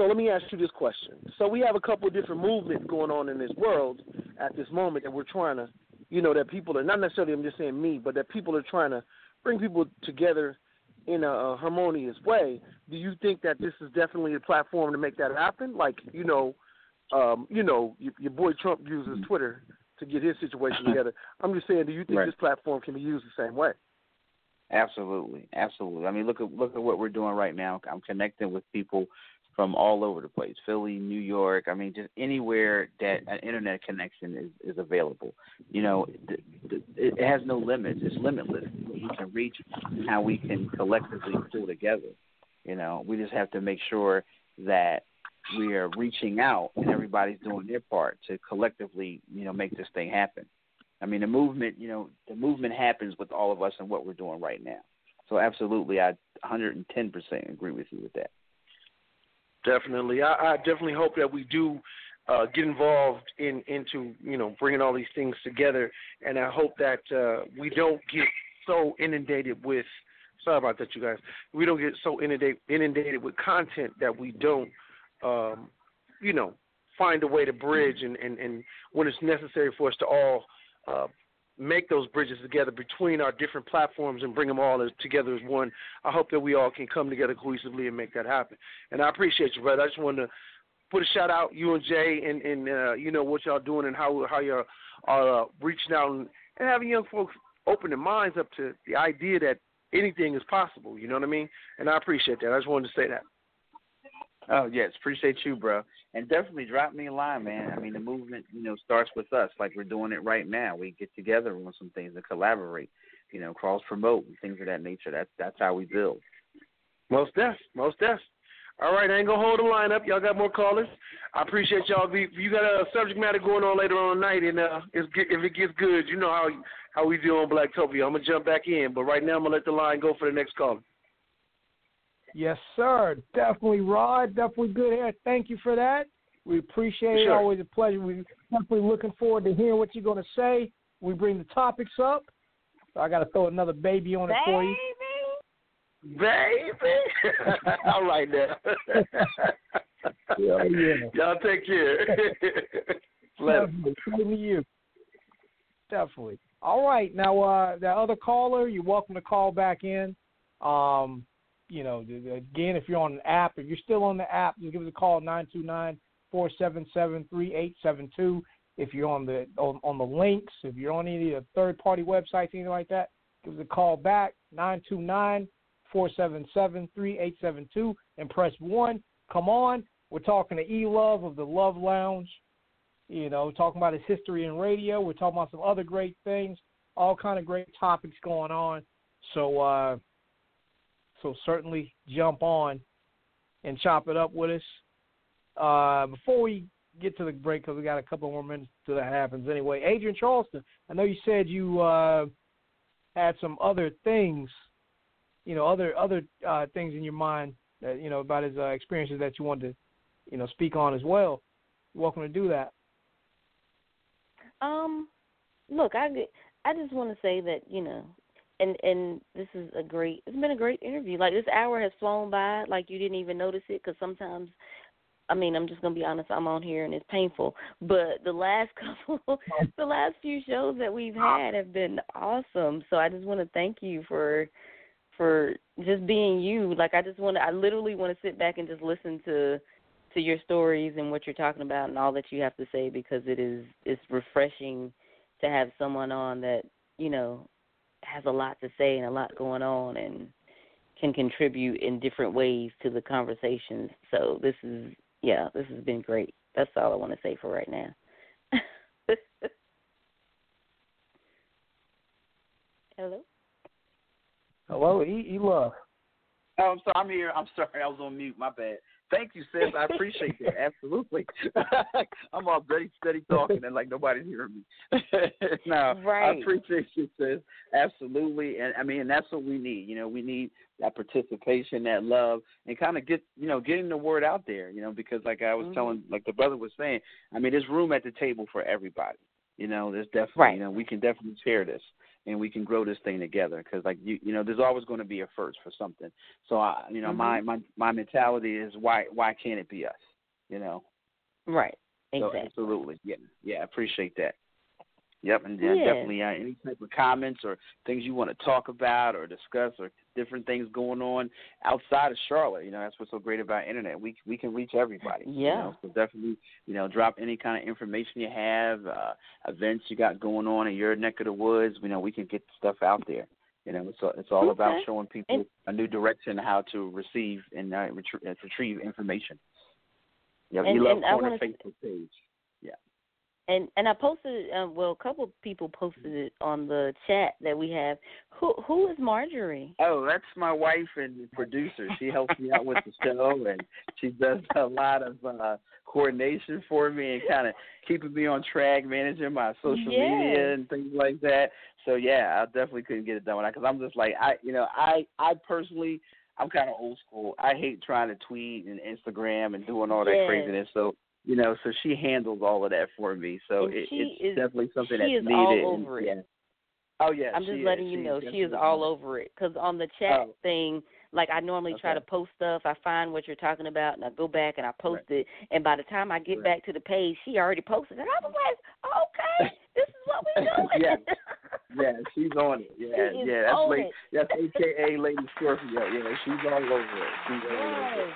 So let me ask you this question. So we have a couple of different movements going on in this world at this moment that we're trying to, you know, that people are not necessarily I'm just saying me, but that people are trying to bring people together in a, harmonious way. Do you think that this is definitely a platform to make that happen? Like, you know, um, you know, your, your boy Trump uses Twitter to get his situation together. I'm just saying, do you think Right. this platform can be used the same way? Absolutely, absolutely. I mean, look at look at what we're doing right now. I'm connecting with people from all over the place, Philly, New York. I mean, just anywhere that an internet connection is is available. You know, th- th- it has no limits. It's limitless. We can reach how we can collectively pull together. You know, we just have to make sure that we are reaching out and everybody's doing their part to collectively, you know, make this thing happen. I mean, the movement, you know, the movement happens with all of us and what we're doing right now. So, absolutely, I 110% agree with you with that. Definitely, I, I definitely hope that we do uh, get involved in into you know bringing all these things together, and I hope that uh, we don't get so inundated with. Sorry about that, you guys. We don't get so inundated inundated with content that we don't, um, you know, find a way to bridge, and, and, and when it's necessary for us to all uh, make those bridges together between our different platforms and bring them all as, together as one. I hope that we all can come together cohesively and make that happen. And I appreciate you, brother. I just wanted to put a shout out you and Jay and and uh, you know what y'all doing and how how y'all are uh, reaching out and, and having young folks open their minds up to the idea that anything is possible. You know what I mean? And I appreciate that. I just wanted to say that. Oh yes, appreciate you, bro. And definitely drop me a line, man. I mean, the movement, you know, starts with us. Like we're doing it right now. We get together on some things and collaborate. You know, cross promote and things of that nature. That's that's how we build. Most def, most def. All right, I ain't gonna hold the line up. Y'all got more callers. I appreciate y'all. You got a subject matter going on later on tonight, and uh, if it gets good, you know how how we do on Blacktopia. I'm gonna jump back in, but right now I'm gonna let the line go for the next caller. Yes, sir. Definitely, Rod. Definitely good here. Thank you for that. We appreciate it. Always a pleasure. We're definitely looking forward to hearing what you're going to say. We bring the topics up. So I got to throw another baby on it for you. Baby. All right now. Yeah, yeah. Y'all take care. Definitely. Same to you. Definitely. All right. Now, uh, the other caller, you're welcome to call back in. Um, you know, again, if you're on an app, if you're still on the app, just give us a call nine two nine four seven seven three eight seven two. If you're on the on, on the links, if you're on any of the third party websites, anything like that, give us a call back nine two nine four seven seven three eight seven two and press one. Come on, we're talking to E Luv of the Luv Lounge. You know, talking about his history in radio. We're talking about some other great things, all kind of great topics going on. So, uh, so certainly jump on and chop it up with us. Uh, before we get to the break, because we got a couple more minutes till that happens. Anyway, Adrienne Charleston, I know you said you uh, had some other things, you know, other other uh, things in your mind that you know about his uh, experiences that you wanted to, you know, speak on as well. You're welcome to do that. Um, look, I I just want to say that you know, and and this is a great. It's been a great interview. Like this hour has flown by, like you didn't even notice it. Because sometimes, I mean, I'm just gonna be honest. I'm on here and it's painful. But the last couple, the last few shows that we've had have been awesome. So I just want to thank you for for just being you. Like I just want to. I literally want to sit back and just listen to to your stories and what you're talking about and all that you have to say because it is it's refreshing to have someone on that you know has a lot to say and a lot going on and can contribute in different ways to the conversations. So this is yeah, this has been great. That's all I want to say for right now. Hello. Hello, E, Love. Oh, I'm sorry. I'm here. I'm sorry. I was on mute. My bad. Thank you, sis. I appreciate that. Absolutely. I'm all steady, steady talking and like nobody's hearing me. no, right. I appreciate you, sis. Absolutely. And I mean, that's what we need. You know, we need that participation, that love, and kind of get, you know, getting the word out there. You know, because like I was Mhm. telling, like the brother was saying, I mean, there's room at the table for everybody. You know, there's definitely, Right. you know, we can definitely share this and we can grow this thing together because like you you know there's always going to be a first for something so i you know Mhm. my my my mentality is why why can't it be us you know Right. so Exactly. absolutely yeah yeah I appreciate that yep and Yeah. definitely uh, any type of comments or things you want to talk about or discuss or different things going on outside of charlotte you know that's what's so great about internet we we can reach everybody you Yeah. know? so definitely you know drop any kind of information you have uh events you got going on in your neck of the woods you know we can get stuff out there you know it's all, it's all about showing people And- a new direction how to receive and uh, retrie- uh, retrieve information yeah And- you love and I corner facebook page And and I posted um well a couple of people posted it on the chat that we have. Who who is Marjorie? Oh, that's my wife and producer. She helps me out with the show, and she does a lot of uh coordination for me and kind of keeping me on track, managing my social media and things like that. So yeah, I definitely couldn't get it done without because I'm just like I, you know, I I personally I'm kind of old school. I hate trying to tweet and Instagram and doing all that Yes. craziness. So you know, so she handles all of that for me. So it, she it's is- definitely something she that's is all needed. over and, it. yeah. Oh yeah, I'm she just is. letting you She's know she is all over it. Because on the chat Oh. thing, like I normally try to post stuff, I find what you're talking about, and I go back and I post it. And by the time I get Right. back to the page, she already posted it. And i was like, okay, this is what we're doing. Yeah. Yeah, she's on it. Yeah, She is yeah. That's lady, it. that's AKA Lady Scorpio. Yeah, she's all over it. She's all over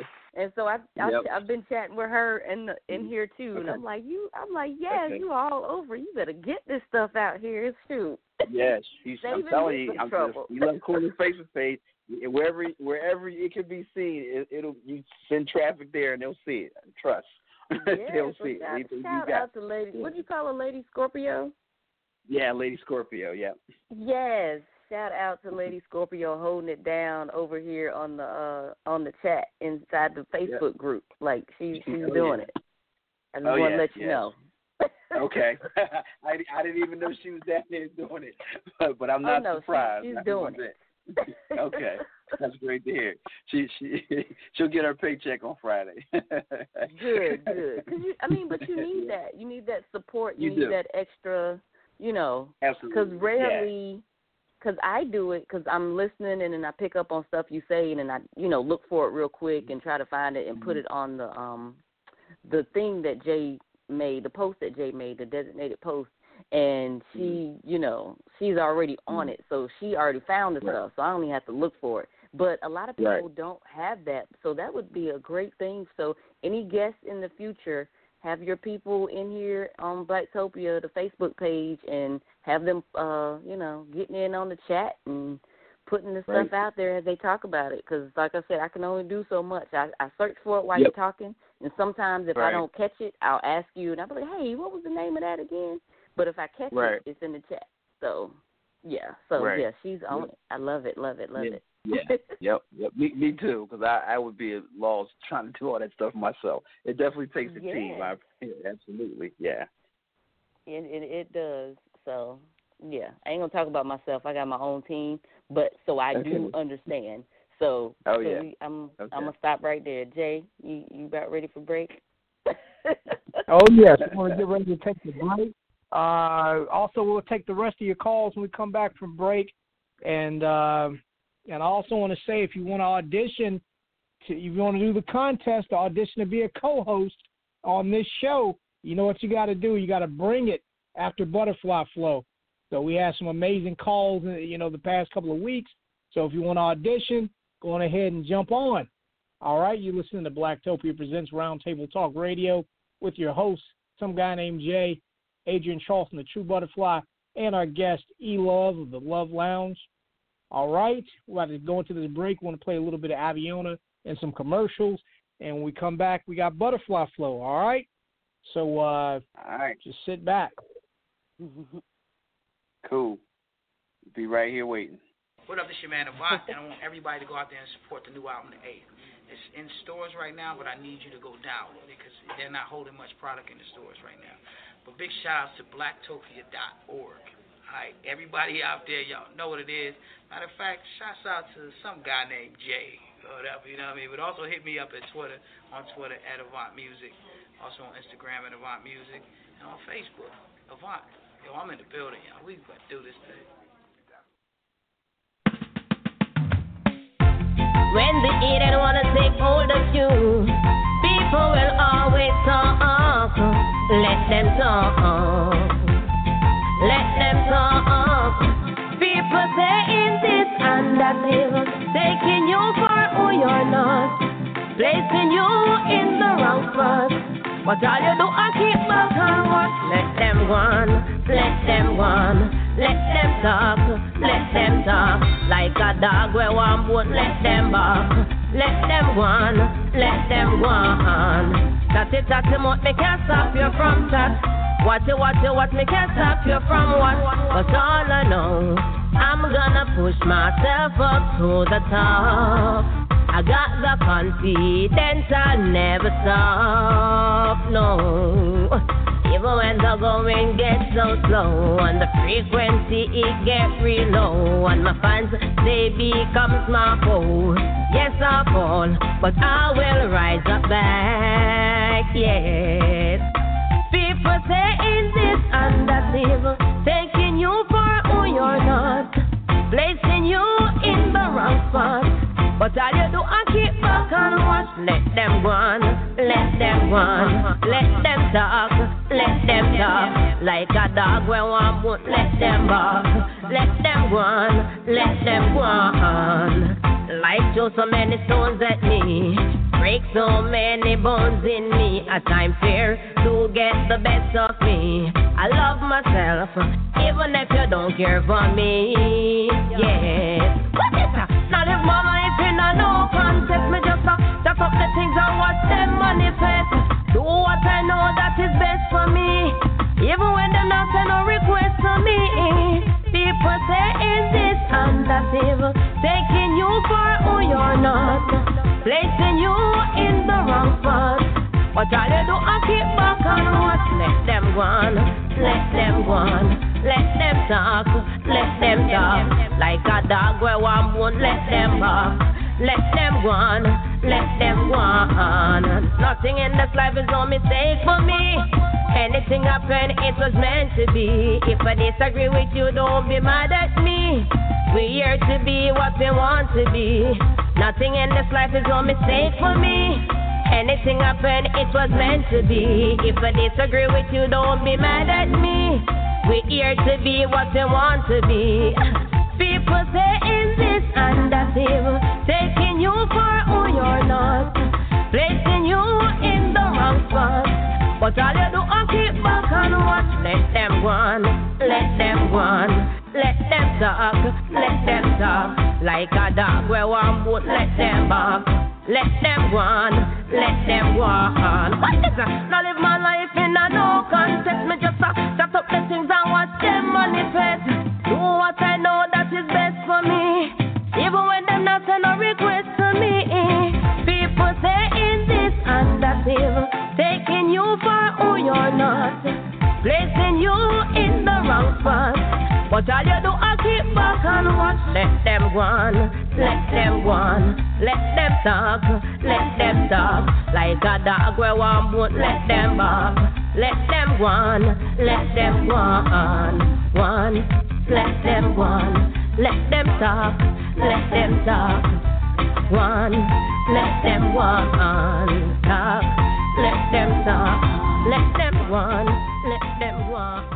it. And so I, I Yep. I've been chatting with her in the, in mm. here too, and I'm like, you, I'm like, yeah, Okay. you all over. You better get this stuff out here. It's shoot. Yes, she's, I'm telling you, I'm trouble. just, you love Corner Facebook page. Wherever wherever it can be seen, it, it'll you send traffic there and they'll see it. Trust, Yeah, they'll see it. shout, you got. out to Lady. What do you call a Lady Scorpio? Yeah, Lady Scorpio. Yeah. Yes. Shout out to Lady Scorpio holding it down over here on the uh on the chat inside the Facebook group. Like she she's Oh, doing yeah. it. I just Oh, want to yes, let you yes. know. Okay. I, I didn't even know she was down there doing it, but, but I'm Oh, not no, she- surprised. she's Not doing it. okay, that's great to hear. She she she'll get her paycheck on Friday. good, good. 'Cause you, I mean, but you need that. You need that support. You, You need do. that extra. You know, Absolutely. because rarely, because I do it because I'm listening and then I pick up on stuff you say and then I you know look for it real quick and try to find it and put mm-hmm. it on the um the thing that Jay made, the post that Jay made, the designated post. And she, mm-hmm. you know, she's already on mm-hmm. it, so she already found the Right. stuff. So I only have to look for it. But a lot of people Right. don't have that, so that would be a great thing. So any guests in the future, have your people in here on Blacktopia, the Facebook page, and have them, uh, you know, getting in on the chat and putting the Right. stuff out there as they talk about it. Because, like I said, I can only do so much. I, I search for it while Yep. you're talking, and sometimes if I don't catch it, I'll ask you, and I'll be like, "Hey, what was the name of that again?" But if I catch Right. it, it's in the chat. So, yeah. So Right. yeah, she's on Yep. it. I love it, love it, love Yeah. it. Yeah. Yep. Yep. Me, me too. Because I, I would be at loss trying to do all that stuff myself. It definitely takes a team. I, yeah, absolutely. Yeah. It, it it does. So yeah, I ain't gonna talk about myself. I got my own team, but so I do understand. So, Oh, so yeah. we, I'm Okay. I'm gonna stop right there. Jay, you you about ready for break? Oh yes, we want to get ready to take the break. Uh, also, we'll take the rest of your calls when we come back from break, and uh, and I also want to say if you want to audition, to, if you want to do the contest, to audition to be a co-host on this show, you know what you got to do. You got to bring it after Butterfly Flow. So we had some amazing calls, uh, you know, the past couple of weeks. So if you want to audition, go on ahead and jump on. All right, you listen to Blacktopia Presents Roundtable Talk Radio with your host, some guy named Jay, Adrienne Charleston, the True Butterfly, and our guest, E Luv of the Luv Lounge. All right, we're about to go into this break. We want to play a little bit of Aviona and some commercials. And when we come back, we got Butterfly Flow. All right, so uh, All right. just sit back. Cool. Be right here waiting. What up, this your man Avant, and I want everybody to go out there and support the new album, The Eighth. It's in stores right now, but I need you to go download it because they're not holding much product in the stores right now. But big shout out to blacktopia.org. All right, everybody out there, y'all know what it is. Matter of fact, shouts out to some guy named Jay whatever, you know what I mean? But also hit me up at Twitter, on Twitter at Avant Music, also on Instagram at Avant Music, and on Facebook, Avant. Yo, I'm in the building, y'all. We gonna do this thing. When the heathen wanna take hold of you, people will always talk. Let them talk. That taking you for who you're not, placing you in the wrong spot. But all you do is keep back watch. Let them go on, let them go on, let them talk, let them talk. Like a dog where one won't let them bark. Let them go on, let them go on. Tatty tatty what me can't stop you from chat. What you what you what me can't stop you from what. But all I know, I'm gonna push myself up to the top. I got the confidence I'll never stop, no. Even when the going gets so slow and the frequency it gets real low and my fans they become my foe. Yes I fall, but I will rise up back. Yes. People saying this and evil, wrong. But all you do is keep back and watch. Let them on, let them on, let them talk, let them talk. Like a dog when one won't let them bark. Let them on, let them on. Life throws so many stones at me, break so many bones in me. At times fear to get the best of me. I love myself, even if you don't care for me. Yeah. Now a no context. Me just up the things watch them manifest. Do what I know that is best for me, even when not send no to me. People say is this taking you for who you're not, placing you in the wrong spot. What you do, I keep back and watch. Let them go on, let them go on, let them talk, let them talk. Like a dog where one won't let them bark. Let them go on, let them go on. Nothing in this life is no mistake for me. Anything happen, it was meant to be. If I disagree with you, don't be mad at me. We're here to be what we want to be. Nothing in this life is no mistake for me. Anything happen, it was meant to be. If I disagree with you, don't be mad at me. We're here to be what we want to be. People say is this and that evil, taking you for who you're not, placing you in the wrong spot. But all you do is keep back and watch. Let them go on, let them go on, let them talk, let them talk. Like a dog where one won't let them bark. Let them go on, let them go on. What is that? Now live my life in a no context. Me just uh, shut up the things and watch them manifest. Do what I know that is best for me. Even when them not send no request to me. People say in this and that evil, taking you for who you're not, placing you in the wrong spot. But all you do is keep back and watch. Let them go on, let them go on, let them talk, let them talk. Like a dog where one won't let them bark. Let them go on, let them go on, one, let them go on, let them talk, let them talk. One, let them go talk, let them talk, let them one, let them go.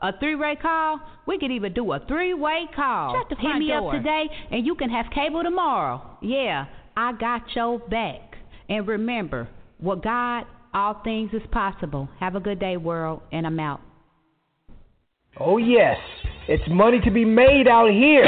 A three way call? We could even do a three way call. Shut the Hit front me door. up today and you can have cable tomorrow. Yeah, I got your back. And remember, with God, all things is possible. Have a good day, world, and I'm out. Oh, yes. It's money to be made out here.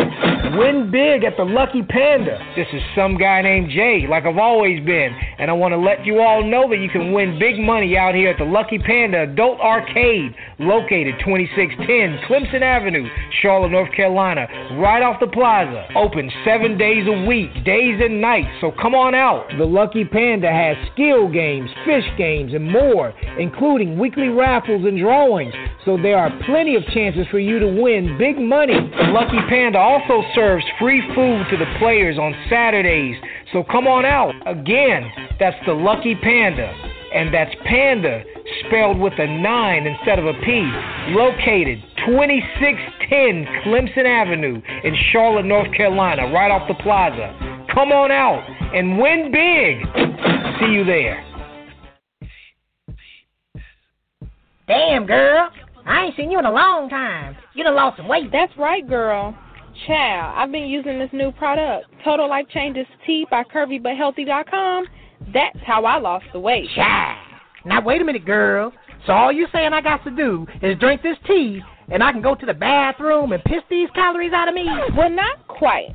Win big at the Lucky Panda. This is some guy named Jay, like I've always been. And I want to let you all know that you can win big money out here at the Lucky Panda Adult Arcade, located 2610 Clemson Avenue, Charlotte, North Carolina, right off the plaza. Open seven days a week, days and nights. So come on out. The Lucky Panda has skill games, fish games, and more, including weekly raffles and drawings. So there are plenty of chances for you to win big money. The Lucky Panda also serves free food to the players on Saturdays. So come on out. Again, that's the Lucky Panda. And that's Panda spelled with a 9 instead of a P. Located 2610 Clemson Avenue in Charlotte, North Carolina, right off the plaza. Come on out and win big. See you there. Damn, girl. I ain't seen you in a long time. You done lost some weight. That's right, girl. Child, I've been using this new product, Total Life Changes Tea by CurvyButHealthy.com. That's how I lost the weight. Child. Now, wait a minute, girl. So all you saying I got to do is drink this tea, and I can go to the bathroom and piss these calories out of me? Well, not quite.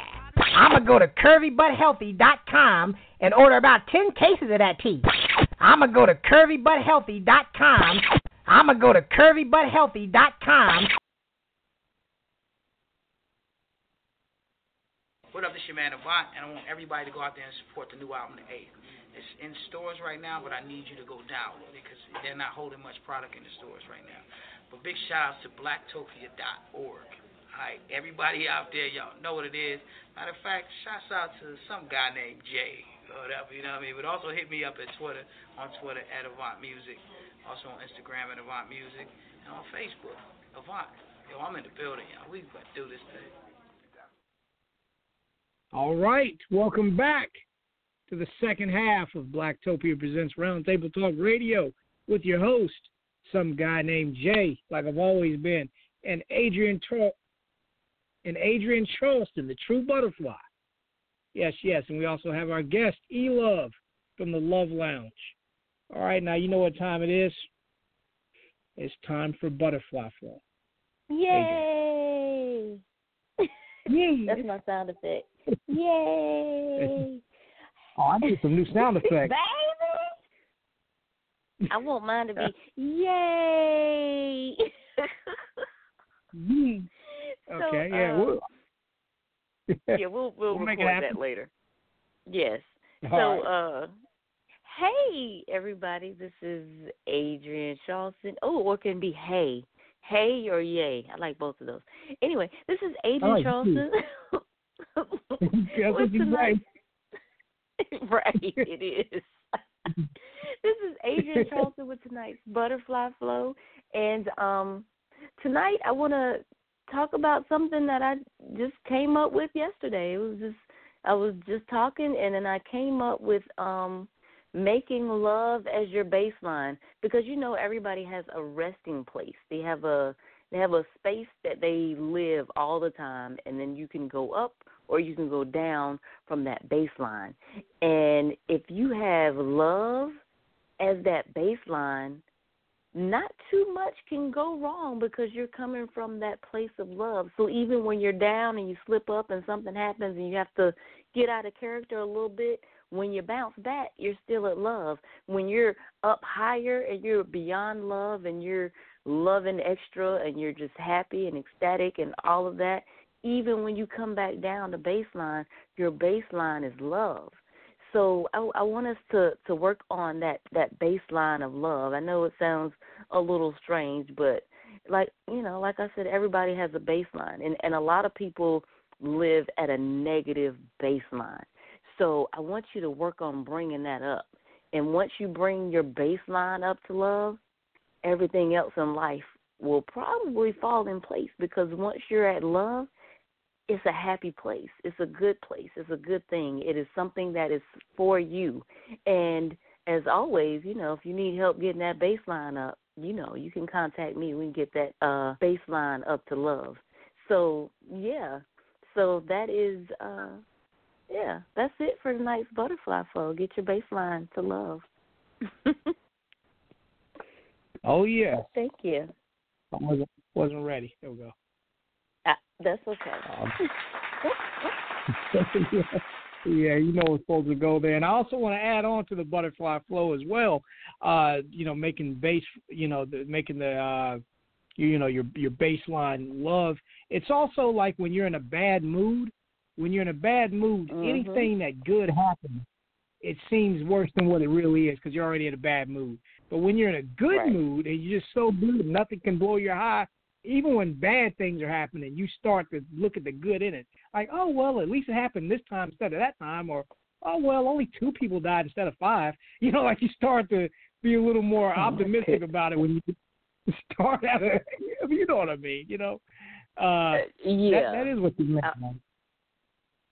I'm gonna go to curvybuthealthy.com and order about ten cases of that tea. I'm gonna go to curvybuthealthy.com I'm going to go to curvybuthealthy.com. What up, this your man Avant, and I want everybody to go out there and support the new album, The A. It's in stores right now, but I need you to go download it because they're not holding much product in the stores right now. But big shout out to blacktopia.org. Alright, everybody out there, y'all know what it is. Matter of fact, shouts out to some guy named Jay whatever, you know what I mean? But also hit me up at Twitter, on Twitter at Avant Music. Also on Instagram at Avant Music. And on Facebook, Avant. Yo, I'm in the building, y'all. We about to do this thing. All right. Welcome back to the second half of Blacktopia Presents Roundtable Talk Radio with your host, some guy named Jay, like I've always been, and Adrienne Tra- and Adrienne Charleston, the true butterfly. Yes, yes, and we also have our guest, E Luv from the Luv Lounge. All right, now you know what time it is. It's time for butterfly flow. Yay! Yay! That's my sound effect. Yay! oh, I need some new sound effects. Baby! I want mine to be yay! Okay, so, yeah. Um, we'll, yeah, we'll we'll, We'll record that later. Yes. All so, uh, hey everybody, this is Adrienne Charleston. Oh, or it can be hey, hey or yay. I like both of those. Anyway, this is Adrienne like Charleston. That's tonight- right, it is. this is Adrienne Charleston with tonight's Butterfly Flow, and um, tonight I want to talk about something that I just came up with yesterday. It was just I was just talking, and then I came up with um making love as your baseline because you know everybody has a resting place. They have a they have a space that they live all the time, and then you can go up or you can go down from that baseline. And if you have love as that baseline, not too much can go wrong because you're coming from that place of love. So even when you're down and you slip up and something happens and you have to get out of character a little bit, when you bounce back, you're still at love. When you're up higher and you're beyond love and you're loving extra and you're just happy and ecstatic and all of that, even when you come back down to baseline, your baseline is love. So I, I want us to to work on that that baseline of love. I know it sounds a little strange, but like you know, like I said, everybody has a baseline, and and a lot of people live at a negative baseline. So I want you to work on bringing that up. And once you bring your baseline up to love, everything else in life will probably fall in place because once you're at love, it's a happy place. It's a good place. It's a good thing. It is something that is for you. And as always, you know, if you need help getting that baseline up, you know, you can contact me. We can get that uh baseline up to love. So, yeah. So that is uh yeah, that's it for tonight's butterfly flow. Get your baseline to love. Oh yeah. Thank you. I wasn't wasn't ready. There we go. That's okay. Um, yeah, you know it's supposed to go there. And I also want to add on to the butterfly flow as well. Uh, you know, making base, you know, the, making the, uh, you, you know, your your baseline love. It's also like when you're in a bad mood. When you're in a bad mood, Mhm. anything that good happens, it seems worse than what it really is because you're already in a bad mood. But when you're in a good Right. mood and you're just so good, nothing can blow your high. Even when bad things are happening, you start to look at the good in it. Like, oh well, at least it happened this time instead of that time, or oh well, only two people died instead of five. You know, like you start to be a little more optimistic about it when you start out. Of, you know what I mean? You know, uh, yeah. that, that is what you meant. man.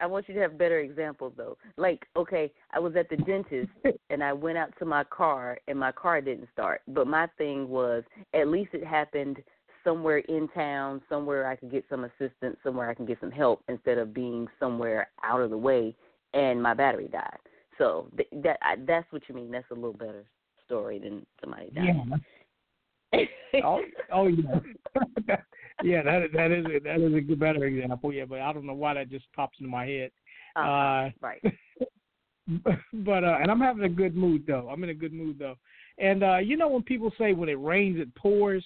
I want you to have better examples though. Like, okay, I was at the dentist and I went out to my car and my car didn't start. But my thing was at least it happened somewhere in town, somewhere I could get some assistance, somewhere I can get some help instead of being somewhere out of the way and my battery died. So th- that I, that's what you mean. That's a little better story than somebody dying. Yeah. oh, oh yeah, yeah. That that is a, that is a good, better example. Yeah, but I don't know why that just pops into my head. Uh-huh. Uh, right. but uh, and I'm having a good mood though. I'm in a good mood though. And uh, you know when people say when it rains it pours,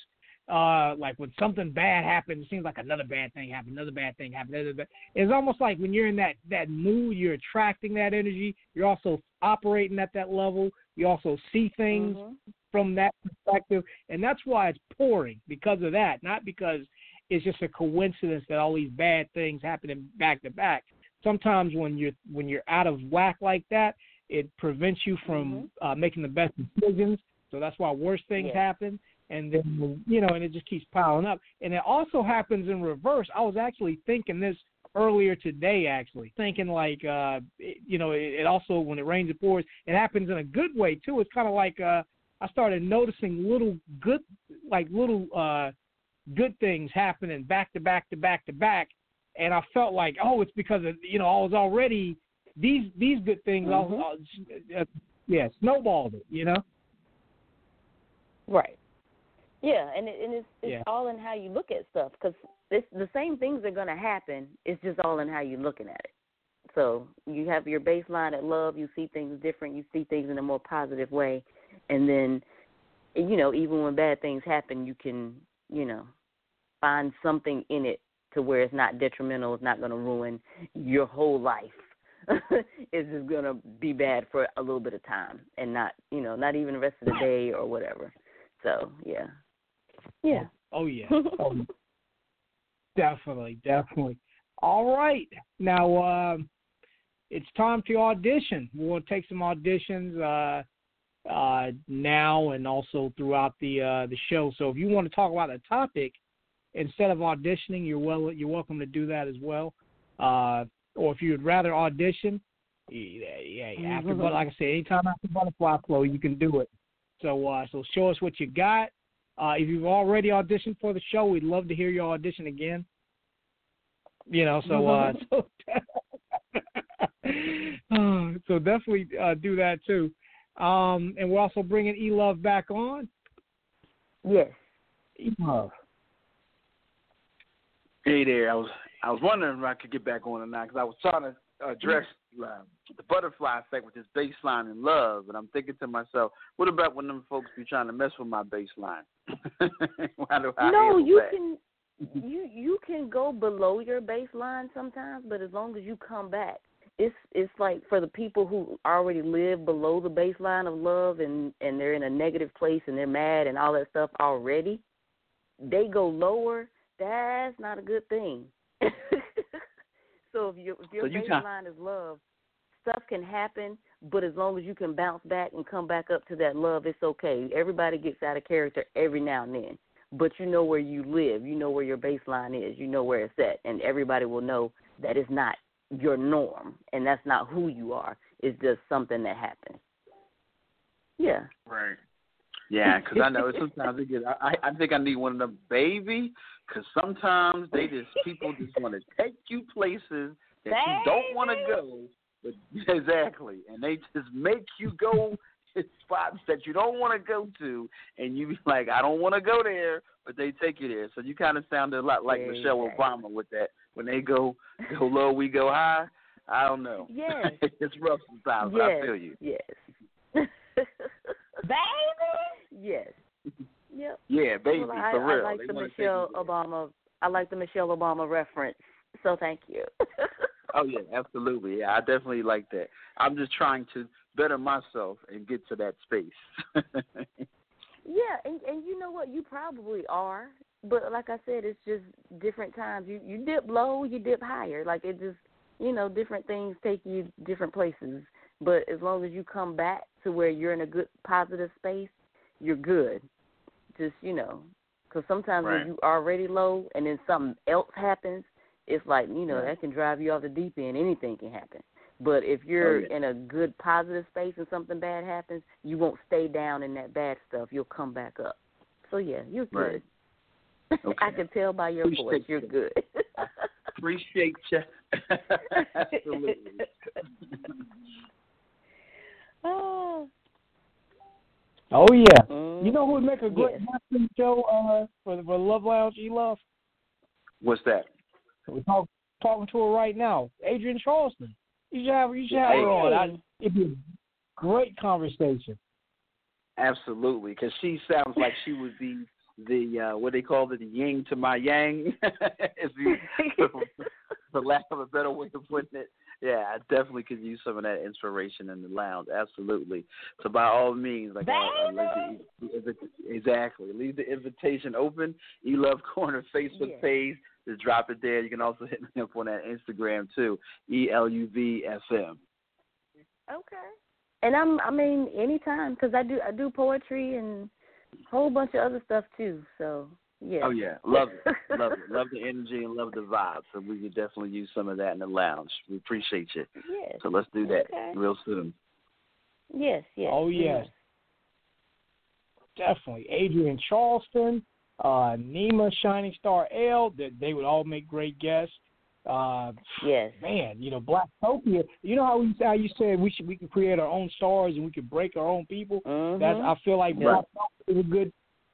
uh, like when something bad happens, it seems like another bad thing happened, another bad thing happened. Another bad. It's almost like when you're in that that mood, you're attracting that energy. You're also operating at that level. You also see things Mhm. from that perspective, and that's why it's pouring because of that, not because it's just a coincidence that all these bad things happening back to back. Sometimes when you're when you're out of whack like that, it prevents you from uh, making the best decisions. So that's why worse things Yes. happen, and then you know, and it just keeps piling up. And it also happens in reverse. I was actually thinking this earlier today, actually thinking like, uh, it, you know, it, it also when it rains it pours. It happens in a good way too. It's kind of like uh, I started noticing little good, like little uh, good things happening back to back to back to back, and I felt like, oh, it's because of you know I was already these these good things. I was, uh, yeah, snowballed it, you know. Right. Yeah, and it, and it's it's Yeah. all in how you look at stuff because this the same things are going to happen. It's just all in how you're looking at it. So you have your baseline at love. You see things different. You see things in a more positive way, and then, you know, even when bad things happen, you can, you know, find something in it to where it's not detrimental. It's not going to ruin your whole life. it's just going to be bad for a little bit of time, and not, you know, not even the rest of the day or whatever. So yeah, yeah. Oh yeah. Oh, definitely, definitely. All right. Now um it's time to audition. We'll take some auditions uh uh now and also throughout the uh the show. So if you want to talk about a topic instead of auditioning, you're well you're welcome to do that as well. Uh or if you'd rather audition, yeah, yeah after but like I said, anytime after butterfly flow you can do it. So uh so show us what you got. Uh, if you've already auditioned for the show, we'd love to hear your audition again. You know, so uh, so, uh, so definitely uh, do that too. Um, and we're also bringing E Luv back on. Yes. E Luv. Hey there, I was I was wondering if I could get back on or not because I was trying to address uh, the butterfly effect with this baseline and love, and I'm thinking to myself, what about when them folks be trying to mess with my do I no, you that? can you you can go below your baseline sometimes, but as long as you come back, it's it's like for the people who already live below the baseline of love and and they're in a negative place and they're mad and all that stuff already, they go lower. That's not a good thing. so if your if your So you baseline is love, stuff can happen, but as long as you can bounce back and come back up to that love, it's okay. Everybody gets out of character every now and then but you know where you live, you know where your baseline is, you know where it's at, and everybody will know that it's not your norm and that's not who you are. It's just something that happened. Yeah. Right. Yeah, because I know sometimes they get. I I think I need one of them baby, because sometimes they just people just want to take you places that you don't want to go. But exactly, and they just make you go to spots that you don't want to go to, and you be like, I don't want to go there, but they take you there. So you kind of sounded a lot like Michelle Obama with that. When they go go low, we go high. I don't know. Yes. it's rough sometimes. but I yes. feel you. Yes. Baby. Yes. Yep. Yeah, baby, Well, I, for real. I like They the Michelle Obama. I like the Michelle Obama reference. So thank you. Oh yeah, absolutely. Yeah, I definitely like that. I'm just trying to better myself and get to that space. Yeah, and and you know what? You probably are, but like I said, it's just different times. You you dip low, you dip higher. Like it just, you know, different things take you different places. But as long as you come back to where you're in a good positive space, you're good. Just you know, because sometimes Right. when you already low and then something else happens, it's like you know Right. that can drive you off the deep end. Anything can happen. But if oh, you're yeah. in a good positive space and something bad happens, you won't stay down in that bad stuff. You'll come back up. So yeah, you're good. Right. I can tell by your Appreciate voice you're you. good. Appreciate you. Absolutely. oh. Oh yeah. Mm. You know who would make a great Yes. show uh, for the for Luv Lounge? E Luv. What's that? We're talk, talking to her right now. Adrienne Charleston. You should have you should have her on. I, it'd be a great conversation. Absolutely, because she sounds like she would be the uh what they call it, the yin to my yang, if you, for lack of a better way of putting it. Yeah, I definitely could use some of that inspiration in the lounge. Absolutely. So by all means, like uh, leave the, exactly, leave the invitation open. E Luv Corner Facebook Yes. page. Just drop it there. You can also hit me up on that Instagram too. E L U V F M. Okay. And I'm I mean anytime because I do I do poetry and a whole bunch of other stuff too. So yeah. Oh yeah, love it, love it, love the energy and love the vibe. So we could definitely use some of that in the lounge. We appreciate you. Yes. So let's do that Okay. real soon. Yes. Yes. Oh yes, definitely. Adrienne Charleston, uh, Nima Shining Star L. That they would all make great guests. Uh, yes. Man, you know Blacktopia. You know how we how you said we should we can create our own stars and we can break our own people. Mhm. That's I feel like Yeah. Blacktopia is a good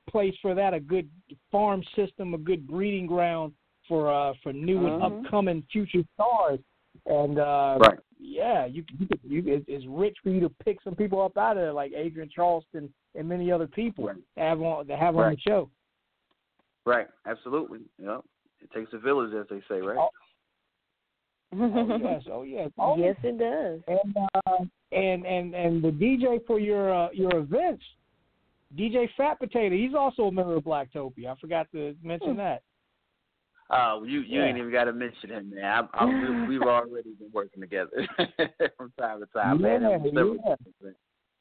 place for that. A good farm system, a good breeding ground for uh for new and Mhm. upcoming future stars. And uh Right. yeah, you you, could, you it's rich for you to pick some people up out of there like Adrienne Charleston and many other people Right. to have on to have on the show. Right, absolutely. Yep. It takes a village, as they say, right? Oh, Oh yes, oh yes. Oh, yes, it does. And uh, and and and the DJ for your uh, your events, DJ Fat Potato. He's also a member of Blacktopia. I forgot to mention that. Uh, you you Yeah. ain't even got to mention him, man. I, I, we, we've already been working together from time to time, man. Yeah, It was several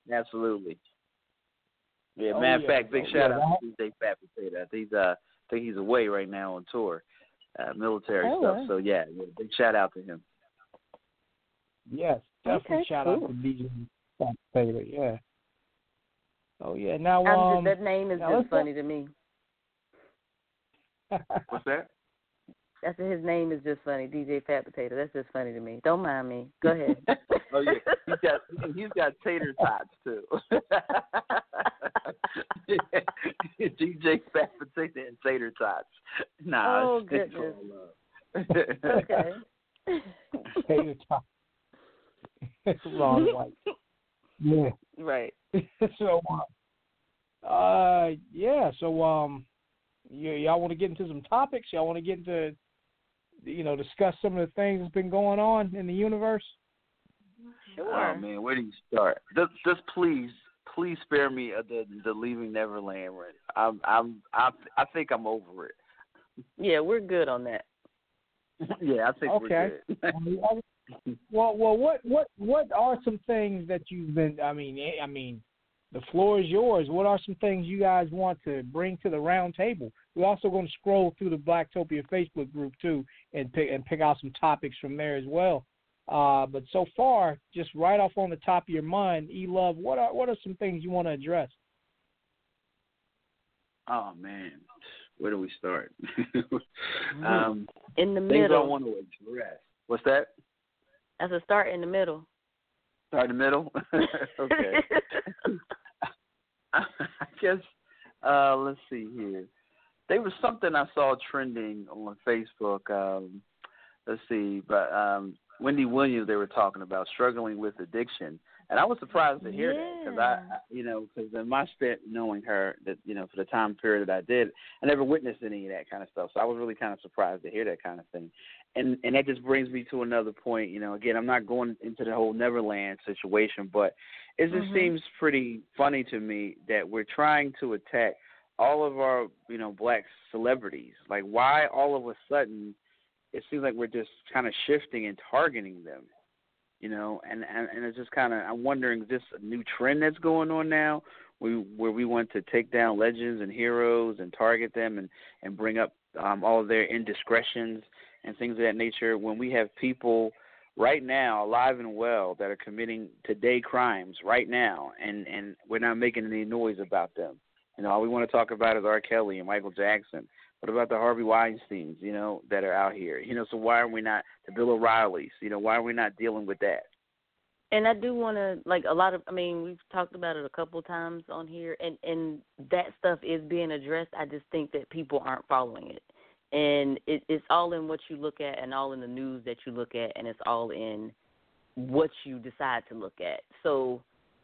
yeah. Absolutely. Yeah, Oh, matter of yeah. fact, big Oh, shout yeah, out to DJ Fat Potato. I think he's uh, I think he's away right now on tour, uh, military Oh, stuff. wow. So yeah, yeah, big shout out to him. Yes, definitely. Okay, Shout out cool. to DJ Fat Potato. Yeah. Oh yeah. Now I'm um. just, that name is just let's go- funny to me. What's that? That's his name is just funny, DJ Fat Potato. That's just funny to me. Don't mind me. Go ahead. oh yeah, he's got he's got tater tots too. DJ Fat Potato and tater tots. Nah, Oh, it's, it's goodness. all okay. Potato top. Wrong white. Yeah. Right. so uh, uh yeah, so um y- y'all want to get into some topics? Y'all want to get into you know, discuss some of the things that's been going on in the universe? Sure. Oh man, where do you start? Just, just please, please spare me the the leaving Neverland. rant. I'm I'm I I think I'm over it. Yeah, we're good on that. yeah, I think Okay. we're good. well, well, what what what are some things that you've been? I mean, eh, I mean, the floor is yours. What are some things you guys want to bring to the round table? We're also going to scroll through the Blacktopia Facebook group too, and pick and pick out some topics from there as well. Uh, but so far, just right off on the top of your mind, E Luv, what are what are some things you want to address? oh man, where do we start? um, In the middle. things I middle. want to address. What's that? As a start in the middle. Start in the middle. okay. I guess uh let's see here. There was something I saw trending on Facebook. Um let's see, but um Wendy Williams they were talking about struggling with addiction, and I was surprised to hear that because I, you know, because in my stint knowing her that you know for the time period that I did, I never witnessed any of that kind of stuff. So I was really kind of surprised to hear that kind of thing, and and that just brings me to another point. You know, again, I'm not going into the whole Neverland situation, but it just Mhm. seems pretty funny to me that we're trying to attack all of our you know black celebrities. Like, why all of a sudden? It seems like we're just kind of shifting and targeting them you know, and and, and it's just kind of I'm wondering is this a new trend that's going on now, we where we want to take down legends and heroes and target them and and bring up um, all of their indiscretions and things of that nature when we have people right now alive and well that are committing today crimes right now and and we're not making any noise about them. You know all we want to talk about is r. Kelly and michael jackson what about the harvey weinsteins you know that are out here? You know so why are we not the bill o'reillys you know why are we not dealing with that? And I do want to like a lot of I mean we've talked about it a couple times on here and and that stuff is being addressed. I just think that people aren't following it. And it, it's all in what you look at and all in the news that you look at and it's all in what you decide to look at. So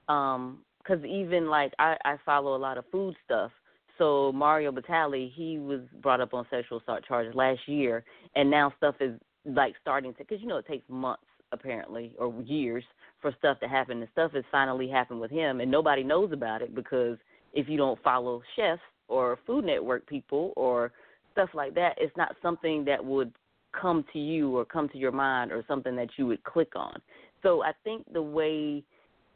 um because even like I, I follow a lot of food stuff so mario batali he was brought up on sexual assault charges last year and now stuff is like starting to because you know it takes months apparently or years for stuff to happen and stuff has finally happened with him and nobody knows about it because if you don't follow chefs or food network people or stuff like that, it's not something that would come to you or come to your mind or something that you would click on. So I think the way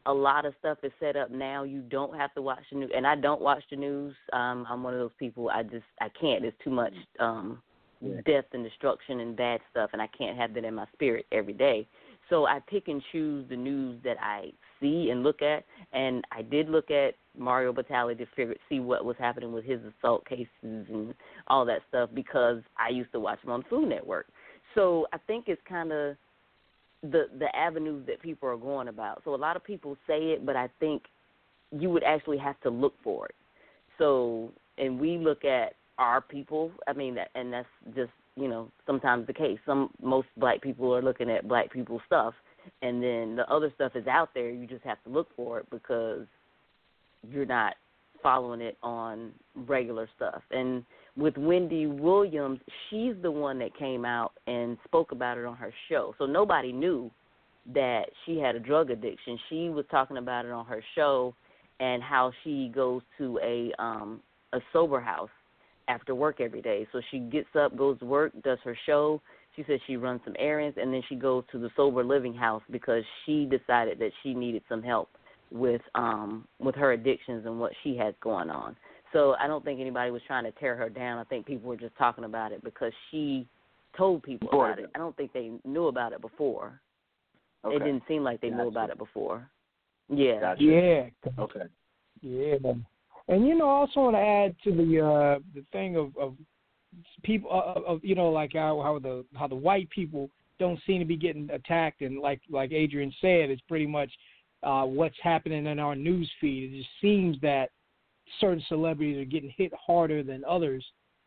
a lot of stuff is set up now, you don't have to watch the news. And I don't watch the news. Um, I'm one of those people. I just I can't. It's too much um, yeah. death and destruction and bad stuff, and I can't have that in my spirit every day. So I pick and choose the news that I see and look at. And I did look at Mario Batali to figure see what was happening with his assault cases and all that stuff because I used to watch him on the Food Network. So I think it's kind of the the avenues that people are going about. So a lot of people say it, but I think you would actually have to look for it. So and we look at our people. I mean, and that's just you know sometimes the case. Some most black people are looking at black people stuff, and then the other stuff is out there. You just have to look for it because you're not following it on regular stuff. And with Wendy Williams, she's the one that came out and spoke about it on her show. So nobody knew that she had a drug addiction. She was talking about it on her show and how she goes to a um a sober house after work every day. So she gets up, goes to work, does her show. She says she runs some errands and then she goes to the sober living house because she decided that she needed some help with um with her addictions and what she has going on. So I don't think anybody was trying to tear her down. I think people were just talking about it because she told people about it. I don't think they knew about it before. Okay. It didn't seem like they gotcha. knew about it before. Yeah. Gotcha. Yeah. Okay. Yeah. And you know, I also want to add to the uh the thing of of people uh, of you know like how how the how the white people don't seem to be getting attacked and like like Adrienne said, it's pretty much uh, what's happening in our news feed. It just seems that certain celebrities are getting hit harder than others.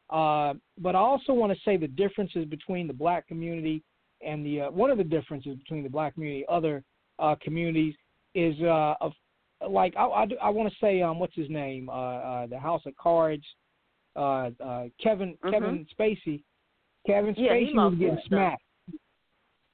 Uh, but I also want to say the differences between the black community and the uh, one of the differences between the black community and other uh, communities is uh, of like I, I, I want to say um what's his name uh, uh, the House of Cards uh, uh, Kevin Mhm. Kevin Spacey Kevin Yeah, Spacey was getting smacked.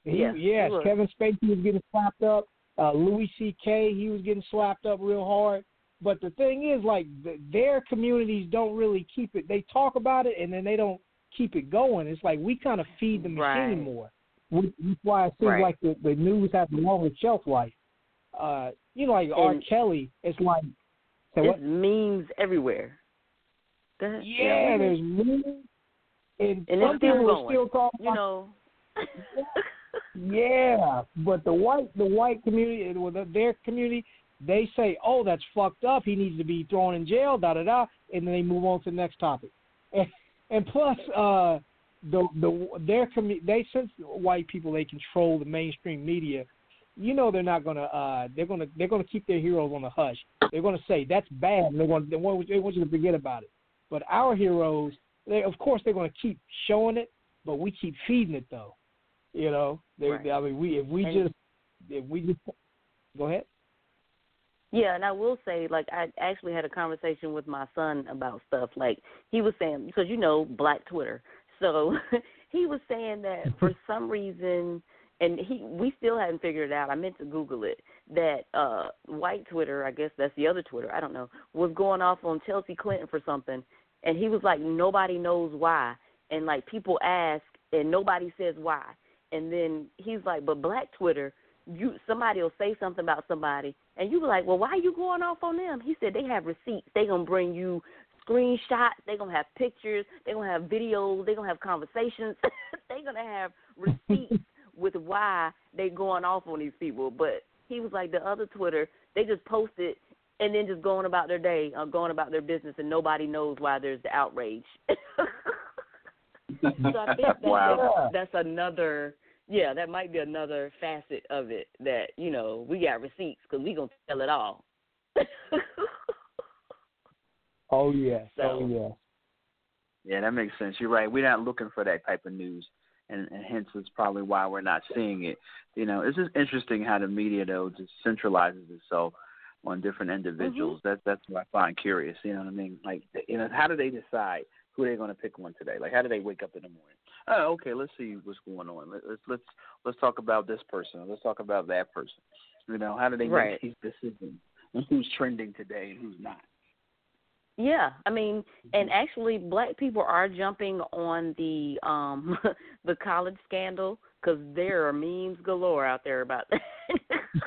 He, yes, was. Kevin Spacey was getting slapped up. Uh, Louis C.K. he was getting slapped up real hard. But the thing is, like the, their communities don't really keep it. They talk about it and then they don't keep it going. It's like we kind of feed the machine Right. more. That's why it seems Right. like the, the news has a longer shelf life. Uh, you know, like R. Kelly, it's like say There's what? memes everywhere. Ahead. Yeah, there's memes, and, and some people going. are still talking you know. Yeah, but the white the white community, well, the- their community, they say, "Oh, that's fucked up. He needs to be thrown in jail." Da da da, and then they move on to the next topic. And, and plus, uh, the the their commu- they since white people they control the mainstream media. You know they're not gonna uh they're gonna they're gonna keep their heroes on the hush. They're gonna say that's bad. And they're gonna they want, they want you to forget about it. But our heroes, they of course they're gonna keep showing it, but we keep feeding it though. You know, they, Right. I mean, we if we And- just if we just go ahead. Yeah, and I will say, like, I actually had a conversation with my son about stuff. Like, he was saying, because you know, Black Twitter. So he was saying that for some reason, and he we still hadn't figured it out. I meant to Google it. That uh white Twitter, I guess that's the other Twitter. I don't know, was going off on Chelsea Clinton for something, and he was like, nobody knows why, and like people ask, and nobody says why, and then he's like, but Black Twitter you somebody will say something about somebody and you be like, Well, why are you going off on them? He said they have receipts. They gonna bring you screenshots, they gonna have pictures, they gonna have videos, they gonna have conversations, they gonna have receipts with why they going off on these people. But he was like the other Twitter, they just posted and then just going about their day, or going about their business, and nobody knows why there's the outrage. so I think that's, Wow. that's another. Yeah, that might be another facet of it that you know we got receipts because we gonna tell it all. Oh yeah, So- Oh yeah. Yeah, that makes sense. You're right. We're not looking for that type of news, and, and hence it's probably why we're not seeing it. You know, it's just interesting how the media though just centralizes itself on different mm-hmm. individuals. That's that's what I find curious. You know what I mean? Like, you know, how do they decide who they're going to pick on today? Like, how do they wake up in the morning? Oh, okay, let's see what's going on. Let- Let's let's let's talk about this person. Let's talk about that person. You know, how do they Right. make these decisions? And who's trending today and who's not? Yeah, I mean, and actually, black people are jumping on the um the college scandal because there are memes galore out there about that.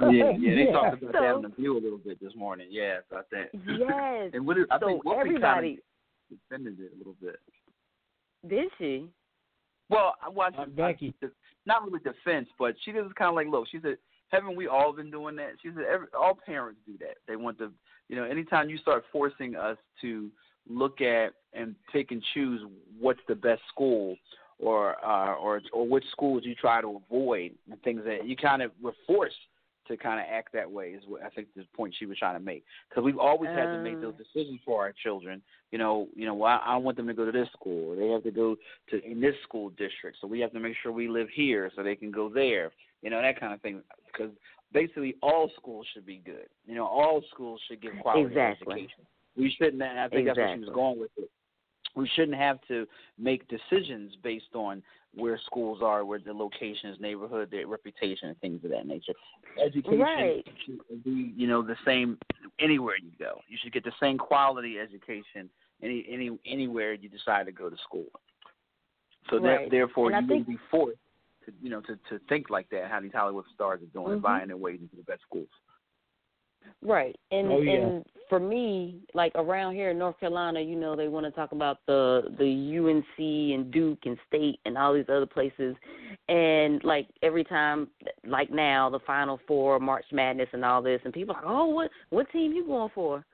Yeah, yeah, they Yeah. talked about that So- on the view a little bit this morning. Yeah, about that. Yes. And what is, I so think Whoopi everybody defended it a little bit. did she? Well, I watched Uh, Becky. I, not really defense, but she was kind of like, look, she said, haven't we all been doing that? She said, every, all parents do that. They want to, you know, anytime you start forcing us to look at and pick and choose what's the best school, or uh, or or which schools you try to avoid, and things that you kind of were forced to kind of act that way is what I think the point she was trying to make. Because we've always had to make those ah. decisions for our children. You know, you know, well, I, I want them to go to this school. They have to go to in this school district, so we have to make sure we live here so they can go there. You know, that kind of thing. Because basically, all schools should be good. You know, all schools should give quality Exactly. education. We shouldn't. I think that's where she was going with it. We shouldn't have to make decisions based on where schools are, where the locations, neighborhood, their reputation, and things of that nature. Education Right. should be, you know, the same anywhere you go. You should get the same quality education any any anywhere you decide to go to school. So Right. therefore, And you think- wouldn't be forced to, you know, to to think like that. How these Hollywood stars are doing, Mhm. buying their way into the best schools. Right. And Oh, yeah. and for me, like around here in North Carolina, you know, they want to talk about the the UNC and Duke and State and all these other places. And like every time like now, the final four, March Madness and all this and people are like, "Oh, what what team you going for?"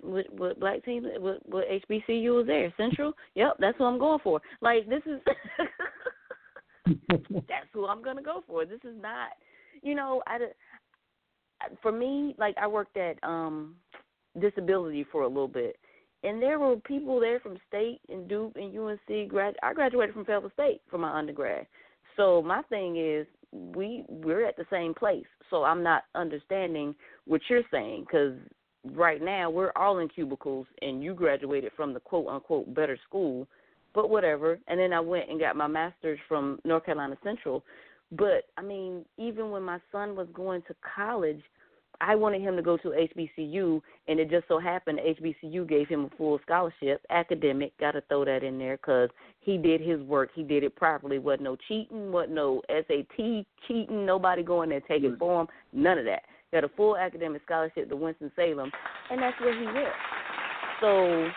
What what black team what what HBCU was there? Central? Yep, that's what I'm going for. Like this is that's who I'm going to go for. This is not, you know, I for me, like I worked at um disability for a little bit, and there were people there from state and Duke and UNC. Grad, I graduated from Fayetteville State for my undergrad. So my thing is, we we're at the same place. So I'm not understanding what you're saying because right now we're all in cubicles, and you graduated from the quote unquote better school, but whatever. And then I went and got my master's from North Carolina Central. But I mean, even when my son was going to college, I wanted him to go to HBCU, and it just so happened HBCU gave him a full scholarship, academic. Got to throw that in there because he did his work. He did it properly. wasn't no cheating. wasn't no SAT cheating. Nobody going there taking mm-hmm. for him. None of that. Got a full academic scholarship to Winston Salem, and that's where he went. So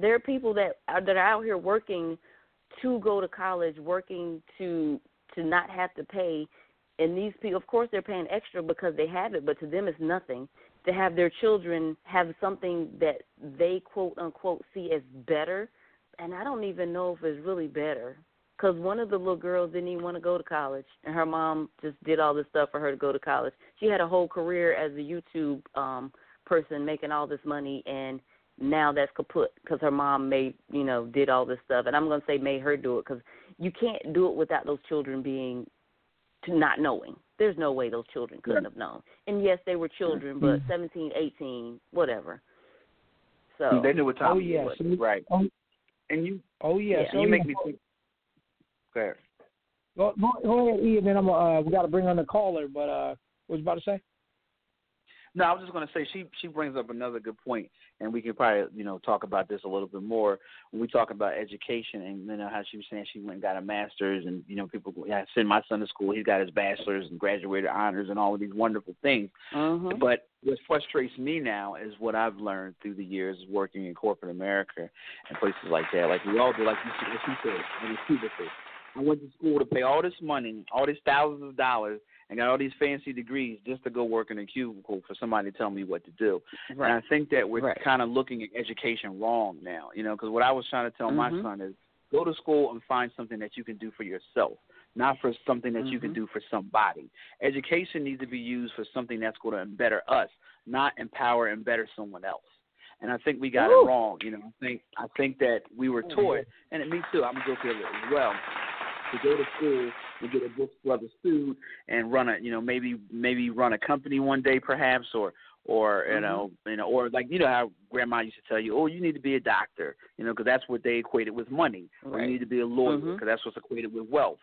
there are people that are that are out here working to go to college, working to to not have to pay. And these people, of course, they're paying extra because they have it, but to them it's nothing. To have their children have something that they quote unquote see as better, and I don't even know if it's really better. Because one of the little girls didn't even want to go to college, and her mom just did all this stuff for her to go to college. She had a whole career as a YouTube um person, making all this money, and now that's kaput because her mom made you know did all this stuff and i'm going to say made her do it because you can't do it without those children being to not knowing there's no way those children couldn't have known and yes they were children but seventeen eighteen whatever so they knew what time Oh it yes. was. right? Oh, And you, oh yes. and oh, you make me think. Go ahead. Go, go, go ahead, E, and then I'm. Uh, we got to bring on the caller. But uh, what was you about to say? No, I was just going to say she she brings up another good point, and we can probably you know talk about this a little bit more when we talk about education and you know how she was saying she went and got a master's, and you know people yeah, I send my son to school, he's got his bachelor's and graduated honors and all of these wonderful things. Mm-hmm. But what frustrates me now is what I've learned through the years working in corporate America and places like that. Like we all do, like you, like you said, and it's people. I went to school to pay all this money, all these thousands of dollars and got all these fancy degrees just to go work in a cubicle for somebody to tell me what to do. Right. And I think that we're Right. kind of looking at education wrong now, you know, because what I was trying to tell my Mhm. son is go to school and find something that you can do for yourself, not for something that you can Mhm. do for somebody. Education needs to be used for something that's going to better us, not empower and better someone else. And I think we got Woo. it wrong. You know, I think I think that we were taught, and me too. I'm guilty of it as well to go to school and get a Brooks Brother suit and run a you know maybe maybe run a company one day perhaps or or you mm-hmm. know you know or like you know how grandma used to tell you oh you need to be a doctor you know because that's what they equated with money or you need to be a lawyer mm-hmm. because that's what's equated with wealth.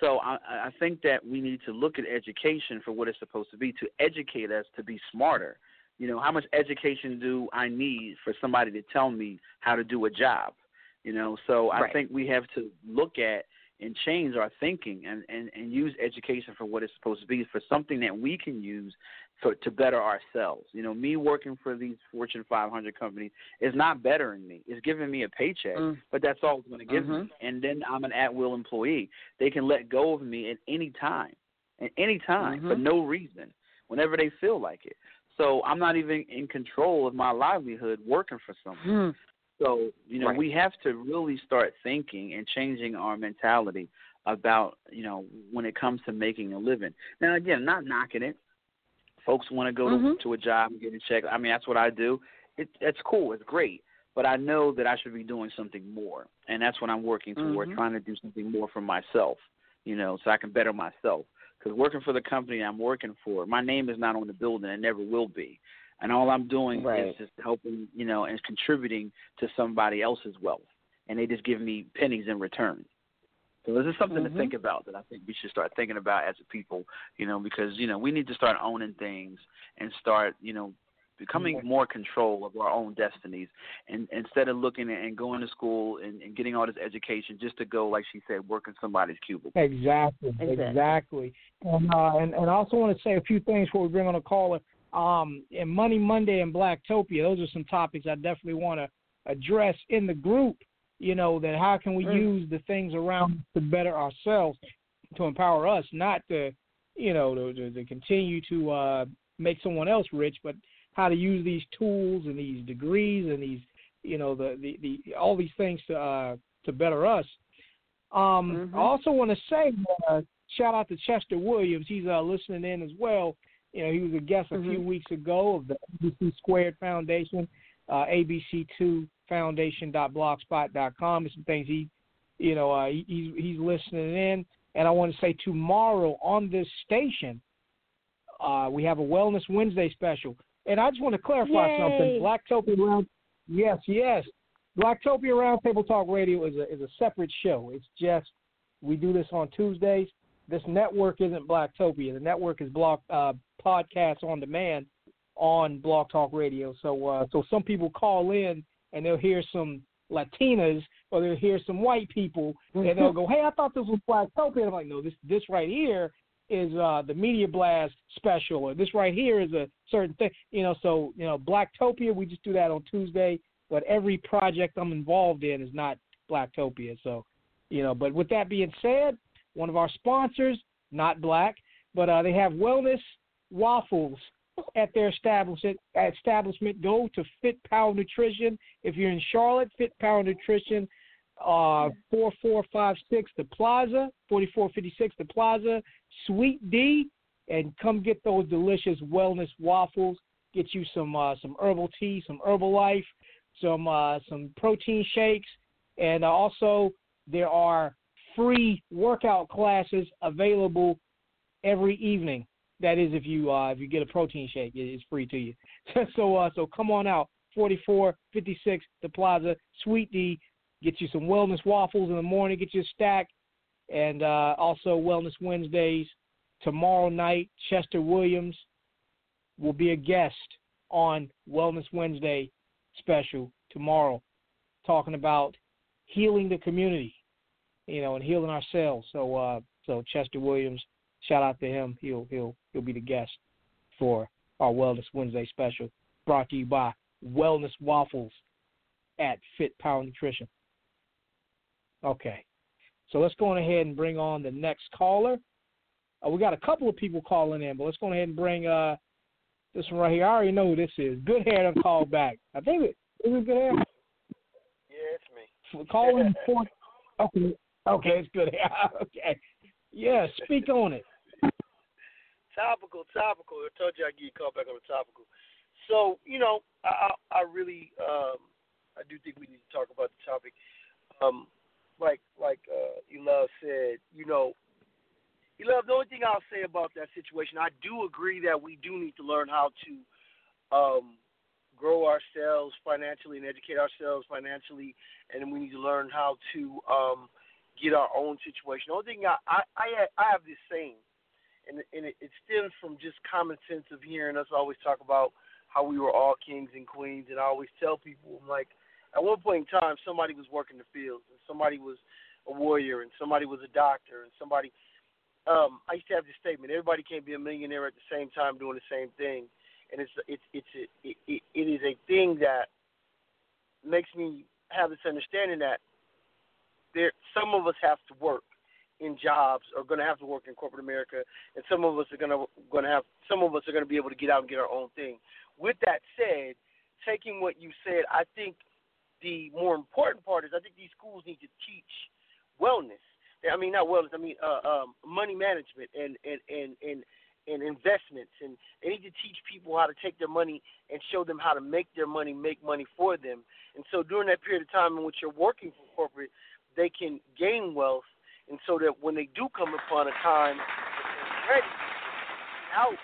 So I, I think that we need to look at education for what it's supposed to be to educate us to be smarter. You know how much education do I need for somebody to tell me how to do a job? You know so I Right. think we have to look at and change our thinking and, and, and use education for what it's supposed to be for something that we can use for to better ourselves. You know, me working for these Fortune 500 companies is not bettering me. It's giving me a paycheck, Mm. but that's all it's going to give Mhm. me. And then I'm an at-will employee. They can let go of me at any time, at any time for Mhm. no reason, whenever they feel like it. So I'm not even in control of my livelihood working for someone. Hmm. So, you know, Right. we have to really start thinking and changing our mentality about, you know, when it comes to making a living. Now, again, not knocking it. Folks want to go Mhm. to, to a job and get a check. I mean, that's what I do. It, it's cool. It's great. But I know that I should be doing something more. And that's what I'm working toward, Mhm. trying to do something more for myself, you know, so I can better myself. Because working for the company I'm working for, my name is not on the building and never will be and all I'm doing Right. is just helping, you know, and contributing to somebody else's wealth, and they just give me pennies in return. So this is something Mhm. to think about that I think we should start thinking about as a people, you know, because you know we need to start owning things and start, you know, becoming more control of our own destinies, and instead of looking at and going to school and, and getting all this education just to go, like she said, work in somebody's cubicle. Exactly, Exactly. exactly. And, uh, and and I also want to say a few things before we bring on a caller. Um, in Money Monday and Blacktopia, those are some topics I definitely want to address in the group. You know that how can we use the things around to better ourselves, to empower us, not to, you know, to, to, to continue to uh, make someone else rich, but how to use these tools and these degrees and these, you know, the the, the all these things to uh, to better us. Um, Mhm. I also want to say uh, shout out to Chester Williams. He's uh, listening in as well. You know, he was a guest a few Mhm. weeks ago of the ABC Squared Foundation, uh, ABC2Foundation.blogspot.com. There's some things he, you know, uh, he, he's he's listening in. And I want to say tomorrow on this station, uh, we have a Wellness Wednesday special. And I just want to clarify Yay. something. Blacktopia Round, yes, yes. Blacktopia Roundtable Talk Radio is a is a separate show. It's just we do this on Tuesdays. This network isn't Blacktopia. The network is Block uh, Podcasts on Demand on Blog Talk Radio. So uh, so some people call in and they'll hear some Latinas or they'll hear some white people and they'll go, "Hey, I thought this was Blacktopia." I'm like, "No, this this right here is uh, the Media Blast special, or this right here is a certain thing." You know, so you know, Blacktopia, we just do that on Tuesday. But every project I'm involved in is not Blacktopia. So, you know, but with that being said, one of our sponsors, not black, but uh, they have wellness waffles at their establishment. Establishment, go to Fit Power Nutrition. If you're in Charlotte, Fit Power Nutrition, uh, four four five six the Plaza, forty four fifty six the Plaza, Sweet D, and come get those delicious wellness waffles. Get you some uh, some herbal tea, some Herbalife, some uh, some protein shakes, and uh, also there are free workout classes available every evening. That is, if you uh, if you get a protein shake, it is free to you. so uh, so come on out, forty four fifty six the Plaza, Sweet D. Get you some wellness waffles in the morning. Get you a stack, and uh, also Wellness Wednesdays tomorrow night. Chester Williams, will be a guest on Wellness Wednesday special tomorrow, talking about healing the community, you know, and healing ourselves. So, uh, so Chester Williams, shout out to him. He'll he'll he'll be the guest for our Wellness Wednesday special, brought to you by Wellness Waffles at Fit Power Nutrition. Okay, so let's go on ahead and bring on the next caller. Uh, we got a couple of people calling in, but let's go ahead and bring uh, this one right here. I already know who this is. Good hair to call back. I think it is it good hair. Yeah, it's me. Calling for okay. Okay, it's good hair. okay. Yeah, speak on it. Topical, topical. I told you I'd get you called back on the topical. So, you know, I I, really um I do think we need to talk about the topic. Um like like uh Elove said, you know, Elove, the only thing I'll say about that situation, I do agree that we do need to learn how to um grow ourselves financially and educate ourselves financially and we need to learn how to um get our own situation. The only thing I I I, have this saying and and it, it stems from just common sense of hearing us always talk about how we were all kings and queens, and I always tell people, I'm like, at one point in time, somebody was working the fields, and somebody was a warrior, and somebody was a doctor, and somebody. Um, I used to have this statement: everybody can't be a millionaire at the same time doing the same thing, and it's it's it's a, it, it, it is a thing that makes me have this understanding that there some of us have to work in jobs are going to have to work in corporate America, and some of us are going to going to have some of us are going to be able to get out and get our own thing. With that said, taking what you said, I think the more important part is I think these schools need to teach wellness. I mean, not wellness. I mean, uh, um, money management and and and and and investments, and they need to teach people how to take their money and show them how to make their money make money for them. And so during that period of time in which you're working for corporate, they can gain wealth and so that when they do come upon a time ready out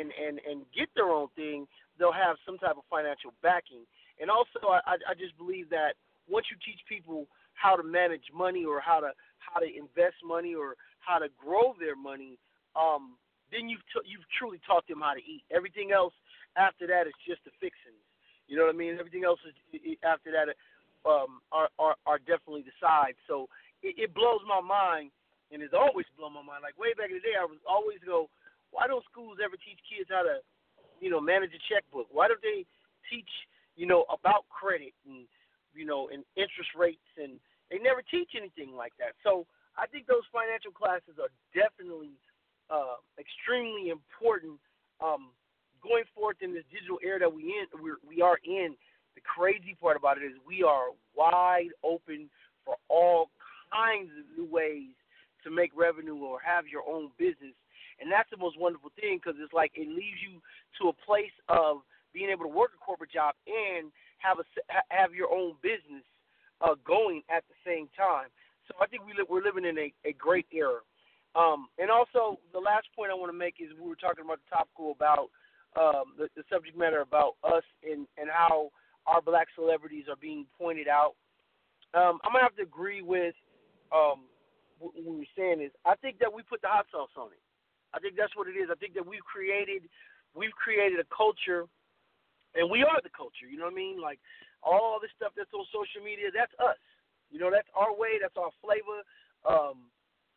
and, and and and get their own thing, they'll have some type of financial backing. And also, I I just believe that once you teach people how to manage money or how to how to invest money or how to grow their money, um, then you've t- you've truly taught them how to eat. Everything else after that is just the fixings. You know what I mean? Everything else is after that um, are, are are definitely the sides. So it, it blows my mind, and it's always blown my mind. Like way back in the day, I was always go, why don't schools ever teach kids how to, you know, manage a checkbook? Why don't they teach, you know, about credit and, you know, and interest rates and they never teach anything like that. So I think those financial classes are definitely uh, extremely important. Um, going forth in this digital era that we in, we're, we are in, the crazy part about it is we are wide open for all kinds of new ways to make revenue or have your own business. And that's the most wonderful thing because it's like it leaves you to a place of being able to work a corporate job and have a have your own business uh, going at the same time. So I think we li- we're living in a, a great era. Um, and also, the last point I want to make is we were talking about the topical about um, the, the subject matter about us and, and how our black celebrities are being pointed out. Um, I'm gonna have to agree with um, what we were saying is, I think that we put the hot sauce on it. I think that's what it is. I think that we've created, we've created a culture, and we are the culture. You know what I mean? Like all this stuff that's on social media, that's us. You know, that's our way. That's our flavor. Um,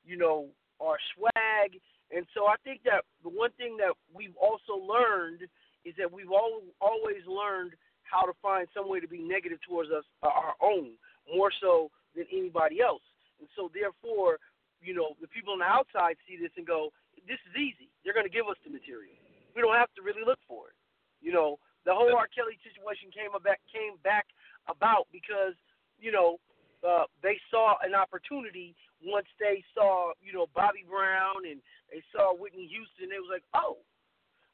you know, our swag. And so I think that the one thing that we've also learned is that we've all always learned how to find some way to be negative towards us, uh, our own, more so than anybody else. And so, therefore, you know, the people on the outside see this and go, this is easy. They're going to give us the material. We don't have to really look for it. You know, the whole R. Kelly situation came back came back about because you know uh, they saw an opportunity once they saw you know Bobby Brown and they saw Whitney Houston. They was like, oh,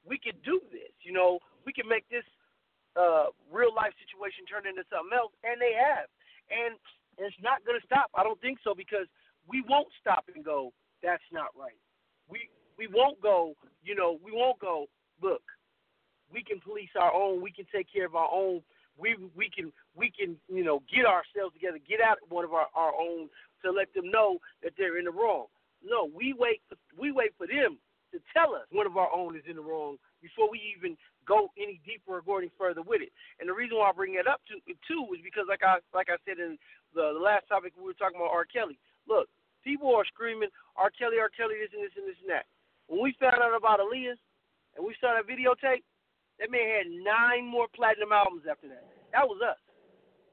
we could do this. You know, we can make this uh, real life situation turn into something else, and they have. And it's not going to stop. I don't think so because we won't stop and go. That's not right. We we won't go. You know, we won't go. Look, we can police our own. We can take care of our own. We we can we can you know get ourselves together, get out one of our our own to let them know that they're in the wrong. No, we wait. For, we wait for them to tell us one of our own is in the wrong before we even go any deeper or go any further with it. And the reason why I bring that up to too is because like I like I said in the, the last topic we were talking about R. Kelly. Look, people are screaming R. Kelly, R. Kelly, this and this and this and that. When we found out about Aaliyah and we saw that videotape, that man had nine more platinum albums after that. That was us.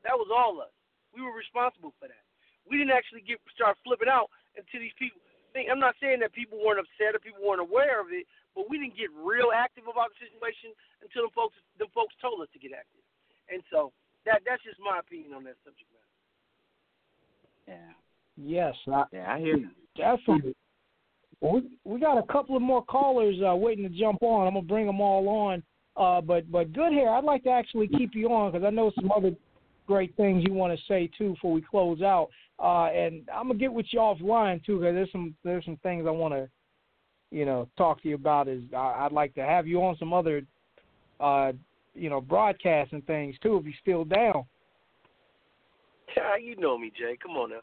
That was all us. We were responsible for that. We didn't actually get start flipping out until these people. Think, I'm not saying that people weren't upset or people weren't aware of it, but we didn't get real active about the situation until the folks the folks told us to get active. And so that that's just my opinion on that subject matter. Yeah. Yes, I, yeah, I hear you. Definitely. Well, we we got a couple of more callers uh, waiting to jump on. I'm gonna bring them all on. Uh, but but good hair. I'd like to actually keep you on because I know some other great things you want to say too before we close out. Uh, and I'm gonna get with you offline too because there's some there's some things I want to, you know, talk to you about. Is I, I'd like to have you on some other, uh, you know, broadcasts and things too if you're still down. Yeah, you know me, Jay. Come on now.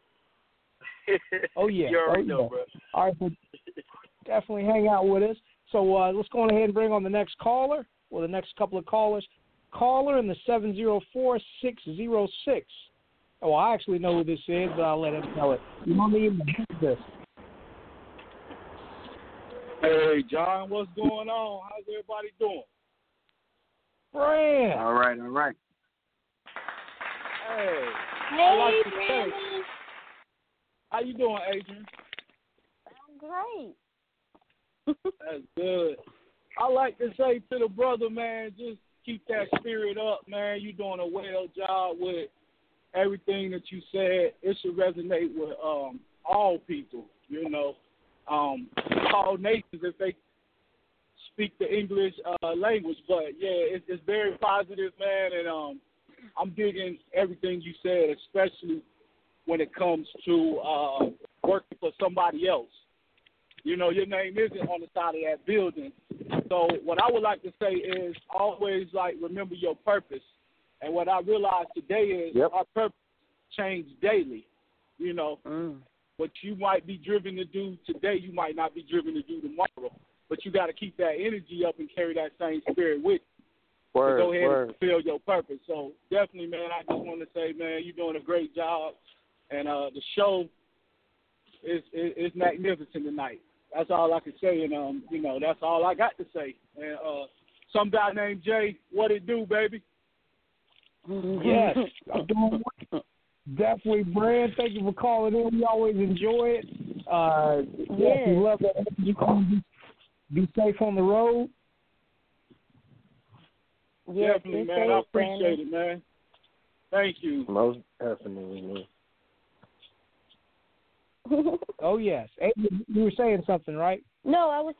Oh yeah. you already oh, know, yeah. bro. All right, definitely hang out with us. So uh, let's go on ahead and bring on the next caller or the next couple of callers. Caller in the seven zero four six zero six. Oh, I actually know who this is, but I'll let him tell it. You want me to this? Hey, John, what's going on? How's everybody doing? Brand. All right, all right. Hey. Hey, I like to Brandon. How you doing, Adrienne? I'm Great. That's good. I like to say to the brother, man, just keep that spirit up, man. You're doing a well job with everything that you said. It should resonate with um all people, you know, um, all nations if they speak the English uh, language. But yeah, it's, it's very positive, man, and um, I'm digging everything you said, especially when it comes to uh, working for somebody else. You know, your name isn't on the side of that building. So what I would like to say is always like remember your purpose. And what I realized today is Yep. our purpose change daily. You know, what you might be driven to do today, you might not be driven to do tomorrow. But you got to keep that energy up and carry that same spirit with you. Word, to go ahead word. and fulfill your purpose. So definitely, man, I just want to say, man, you're doing a great job, and uh, the show is, is is magnificent tonight. That's all I can say, and um, you know, that's all I got to say. And uh, some guy named Jay, what it do, baby? Yes, I'm doing well. definitely, Brand. Thank you for calling in. We always enjoy it. Uh, yes, Yes. we love that. You come be, be safe on the road. Yes, definitely, man. safe, I appreciate Brandon. it, man. Thank you. Most definitely. Oh yes, Adrienne, you were saying something, right? no, I was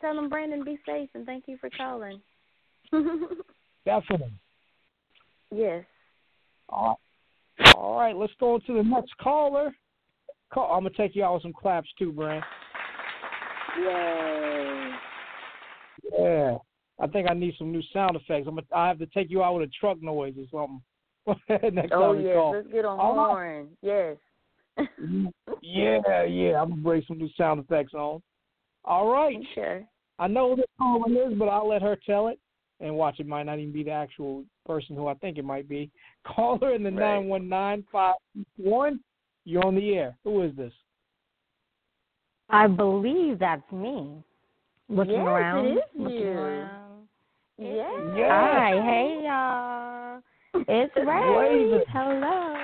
telling Brandon be safe and thank you for calling. Definitely. Yes. All right. All right, let's go on to the next caller. Call, I'm gonna take you out with some claps too, Brand. Yay. Yeah, I think I need some new sound effects. I'm gonna, I have to take you out with a truck noise or something. next Oh time yes, call. let's get on All right. horn. Yes. Yeah, yeah, I'm gonna bring some new sound effects on. All right. Sure. I know who the caller is, but I'll let her tell it. And watch, it might not even be the actual person who I think it might be. Caller in the Right. nine one nine five one. You're on the air. Who is this? I believe that's me. Looking yes, around. it is looking you. around. Yes. Hi, hey y'all. It's Ray. Raven. Hello.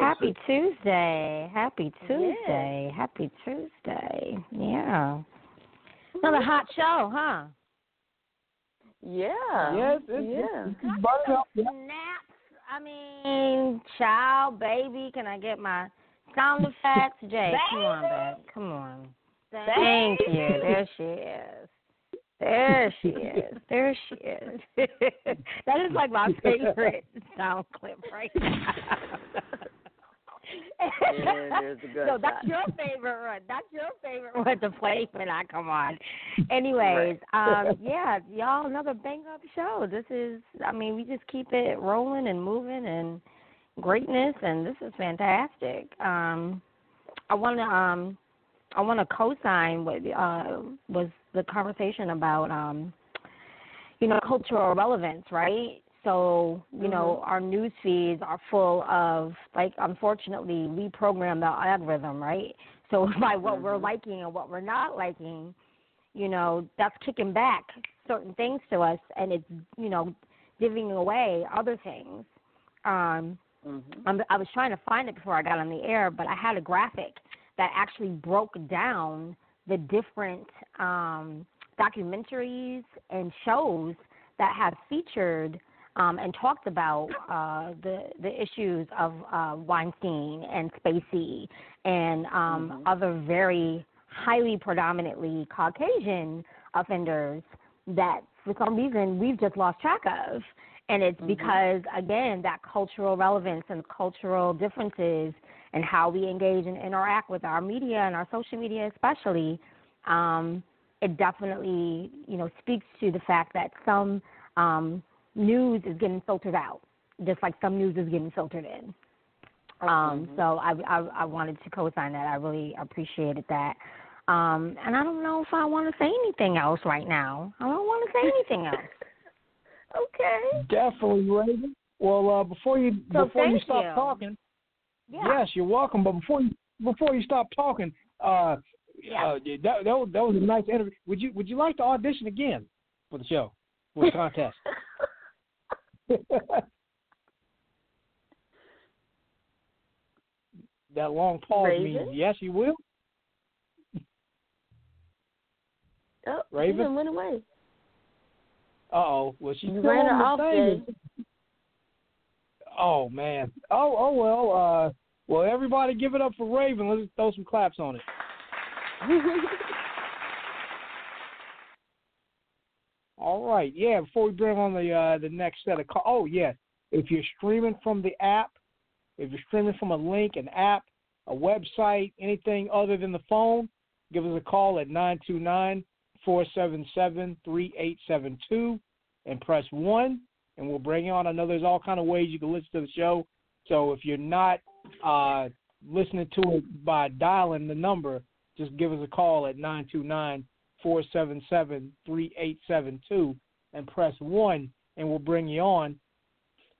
Happy Tuesday. Happy Tuesday. Happy Tuesday. Yeah. Another hot show, huh? Yeah. Yes, it's, yeah. it's, it's burning up. Yeah. Snaps. I mean, child, baby. Can I get my sound effects? Jay, come on, babe. Come on. Thank you. There she is. There she is. There she is. that is like my favorite sound clip right now. Yeah, there's a good no, that's your favorite one. That's your favorite one to play when I come on. Anyways, um, yeah, y'all, another bang up show. This is, I mean, we just keep it rolling and moving and greatness, and this is fantastic. Um, I want to um, I want to co-sign what uh, was the conversation about, um, you know, cultural relevance, right? So, you know, Mhm. our news feeds are full of, like, unfortunately, we program the algorithm, right? So by what we're liking and what we're not liking, you know, that's kicking back certain things to us, and it's, you know, giving away other things. Um, Mhm. I'm, I was trying to find it before I got on the air, but I had a graphic that actually broke down the different um, documentaries and shows that have featured um, and talked about uh, the the issues of uh, Weinstein and Spacey and um, other very highly predominantly Caucasian offenders that for some reason we've just lost track of. And it's Mhm. because, again, that cultural relevance and cultural differences and how we engage and interact with our media and our social media, especially, um, it definitely, you know, speaks to the fact that some um, news is getting filtered out, just like some news is getting filtered in. Um, Mhm. So I, I, I wanted to co-sign that. I really appreciated that. Um, and I don't know if I want to say anything else right now. I don't want to say anything else. Okay. Definitely, Raven. Well, uh, before you So before you stop you. talking, Yeah. yes, you're welcome. But before you before you stop talking, uh, Yeah. uh, that, that was- that was a nice interview. Would you would you like to audition again for the show for the contest? that long pause Raven? means yes, you will. Oh, Raven? went away. Uh oh. Well, she's You still ran her off, thing. Oh man. Oh oh well. Uh, well everybody give it up for Raven. Let's throw some claps on it. All right. Yeah. Before we bring on the uh, the next set of call. Oh yeah. If you're streaming from the app, if you're streaming from a link, an app, a website, anything other than the phone, give us a call at nine two nine four seven seven three eight seven two and press one, and we'll bring you on. I know there's all kind of ways you can listen to the show. So if you're not uh, listening to it by dialing the number, just give us a call at nine two nine four seven seven three eight seven two and press one, and we'll bring you on.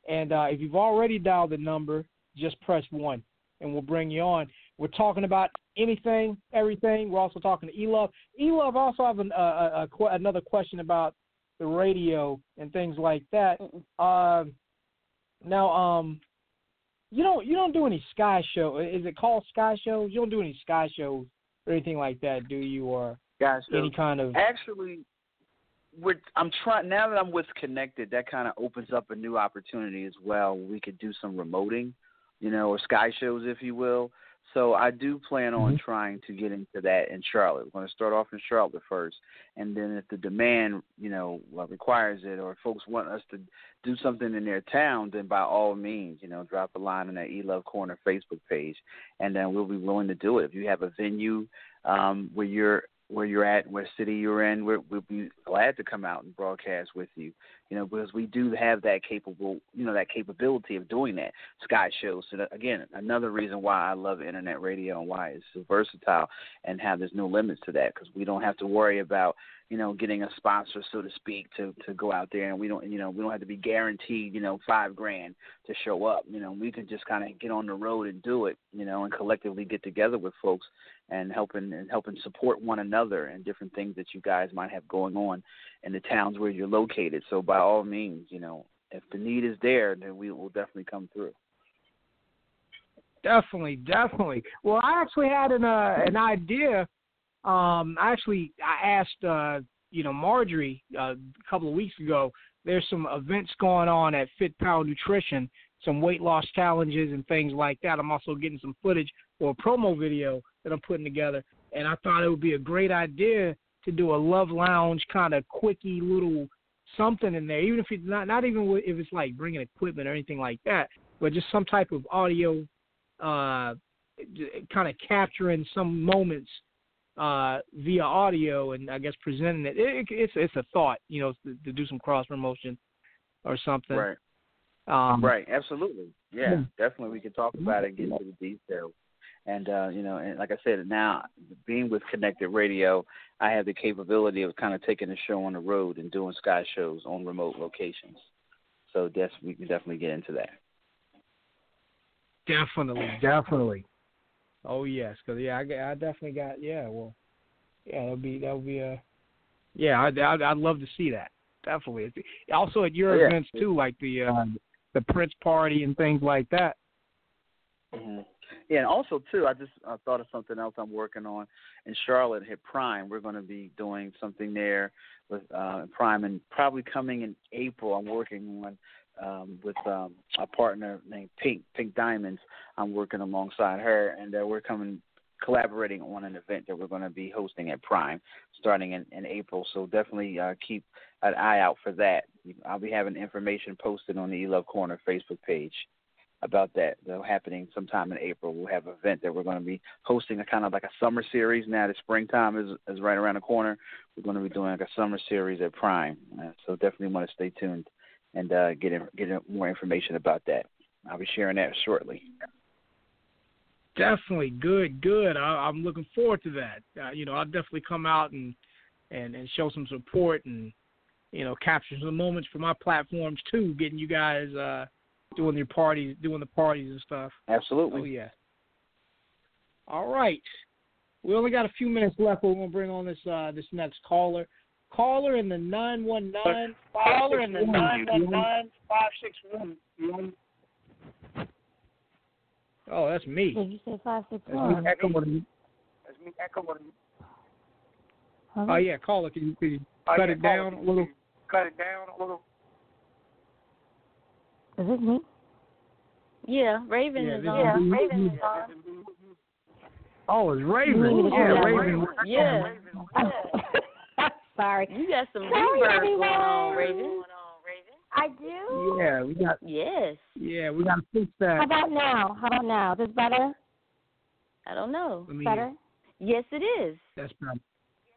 And uh, if you've already dialed the number, just press one, and we'll bring you on. We're talking about anything, everything. We're also talking to Elove. Elove also have an, uh, a, a, another question about the radio and things like that. Uh, now, um, you don't you don't do any sky show. Is it called sky shows? You don't do any sky shows or anything like that, do you? Or Guys, any kind of actually, with I'm trying now that I'm with Konnected, that kind of opens up a new opportunity as well. We could do some remoting, you know, or sky shows, if you will. So I do plan on trying to get into that in Charlotte. We're going to start off in Charlotte first, and then if the demand, you know, requires it, or folks want us to do something in their town, then by all means, you know, drop a line on that E Luv Corner Facebook page, and then we'll be willing to do it. If you have a venue um, where you're where you're at, what city you're in, we're, we'll be glad to come out and broadcast with you. You know, because we do have that capable, you know, that capability of doing that sky shows. So that, uh, again, another reason why I love internet radio and why it's so versatile and how there's no limits to that because we don't have to worry about you know getting a sponsor so to speak to to go out there and we don't you know we don't have to be guaranteed you know five grand to show up you know we can just kind of get on the road and do it you know and collectively get together with folks and helping and helping support one another and different things that you guys might have going on in the towns where you're located so by all means you know if the need is there then we will definitely come through Definitely, definitely. Well, I actually had an uh, an idea. Um, actually, I asked uh, you know Marjorie uh, a couple of weeks ago. There's some events going on at Fit Power Nutrition, some weight loss challenges and things like that. I'm also getting some footage for a promo video that I'm putting together, and I thought it would be a great idea to do a Luv Lounge kind of quickie little something in there, even if it's not not even if it's like bringing equipment or anything like that, but just some type of audio uh, kind of capturing some moments uh, via audio and I guess presenting it. it it's it's a thought, you know, to, to do some cross promotion or something. right Um, right absolutely yeah Hmm. definitely we can talk about it and get into the details And uh, you know, and like I said, now being with Konnected Radio, I have the capability of kind of taking the show on the road and doing sky shows on remote locations. So yes, we can definitely get into that. Definitely, definitely. Oh yes, because yeah, I, I definitely got yeah. Well, yeah, that'll be that'll be a yeah. I'd, I'd I'd love to see that. Definitely. Also at your Oh, yeah. events too, like the uh, the Prince party and things like that. hmm Yeah, and also too, I just uh, thought of something else I'm working on in Charlotte at Prime. We're going to be doing something there with uh, Prime, and probably coming in April. I'm working on um, with um, a partner named Pink Pink Diamonds. I'm working alongside her, and uh, we're coming collaborating on an event that we're going to be hosting at Prime starting in, in April. So definitely uh, keep an eye out for that. I'll be having information posted on the E Luv Corner Facebook page about that. That'll happening sometime in April. We'll have an event that we're going to be hosting a kind of like a summer series. Now that springtime is is right around the corner, we're going to be doing like a summer series at Prime. Uh, so definitely want to stay tuned and uh, get in, get in more information about that. I'll be sharing that shortly. Definitely good, good. I, I'm looking forward to that. Uh, you know, I'll definitely come out and and and show some support and you know capture some moments for my platforms too, getting you guys uh doing your parties, doing the parties and stuff. Absolutely. Oh yeah. All right. We only got a few minutes left. We're gonna bring on this uh this next caller. Caller in the nine one nine. Caller in the nine one nine five six one. Oh, that's me. Did you say five six That's one? me echoing. That's me echoing. Oh yeah, caller. Can you, can you Oh, cut yeah, it caller, down a little? Cut it down a little. Is it me? Yeah, Raven Yeah, is this on. is- Yeah, Raven is on. Oh, it's Raven. Oh, Yeah, Raven. Raven. Yeah. Sorry. You got some Sorry, reverb everyone. going on, Raven. I do. Yeah, we got. Yes. Yeah, we got to fix that. How about now? How about now? Is this better? I don't know. Let me- Better? Yes, it is. That's better.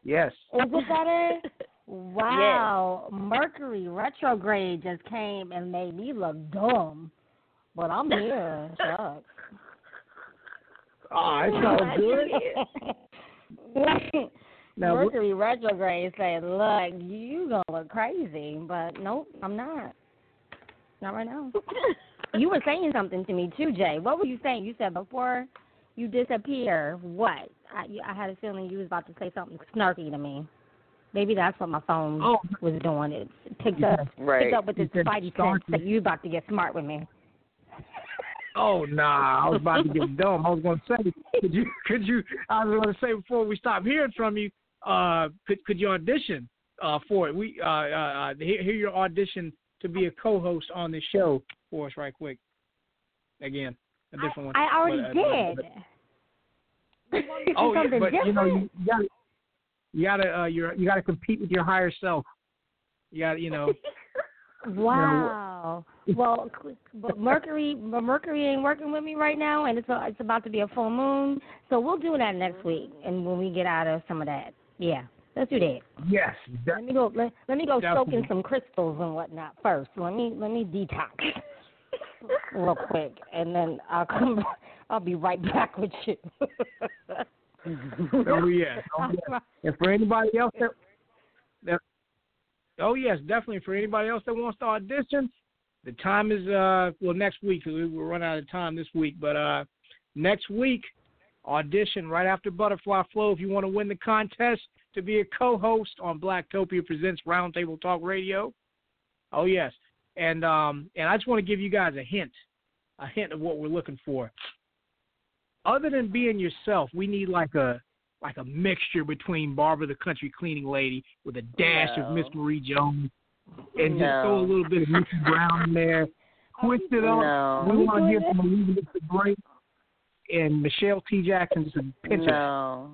Yes. Is it better? Wow. Mercury retrograde just came and made me look dumb. But I'm here. Shucks. Oh, it sounds good. Now, what- Mercury retrograde said, "Look, you gonna look crazy," but nope, I'm not. Not right now. you were saying something to me too, Jay. What were you saying? You said before you disappear. What? I, I had a feeling you was about to say something snarky to me. Maybe that's what my phone Oh. was doing. It picked up, Right. picked up with its You said spidey sense that you about to get smart with me. Oh nah, I was about to get dumb. I was going to say, could you, could you? I was going to say before we stop hearing from you, uh, could could you audition uh for it? We uh, uh, uh hear, hear your audition to be a co-host on this show for us, right quick. Again, a different one. I already But, uh, did. but- You want me to do oh, yeah, something but you know, different? you got to you got to uh, you're you got to compete with your higher self. You got you know. Wow. Well, but Mercury, but Mercury ain't working with me right now, and it's a, it's about to be a full moon. So we'll do that next week, and when we get out of some of that, yeah, let's do that. Yes. Let me go. Let, let me go soak in some crystals and whatnot first. Let me let me detox real quick, and then I'll come. I'll be right back with you. Oh. Oh, yeah. And for anybody else that, that oh yes, definitely for anybody else that wants to audition, the time is uh well next week. We will run out of time this week, but uh next week audition right after Butterfly Flow if you want to win the contest to be a co-host on Blacktopia Presents Roundtable Talk Radio. Oh yes, and um and I just want to give you guys a hint, a hint of what we're looking for. Other than being yourself, we need like a like a mixture between Barbara the Country Cleaning Lady with a dash of Miss Marie Jones, and just throw a little bit of Missy Brown in there. Twist it up. No. We want to hear from Elizabeth the Great and Michelle T. Jackson just a pinch No.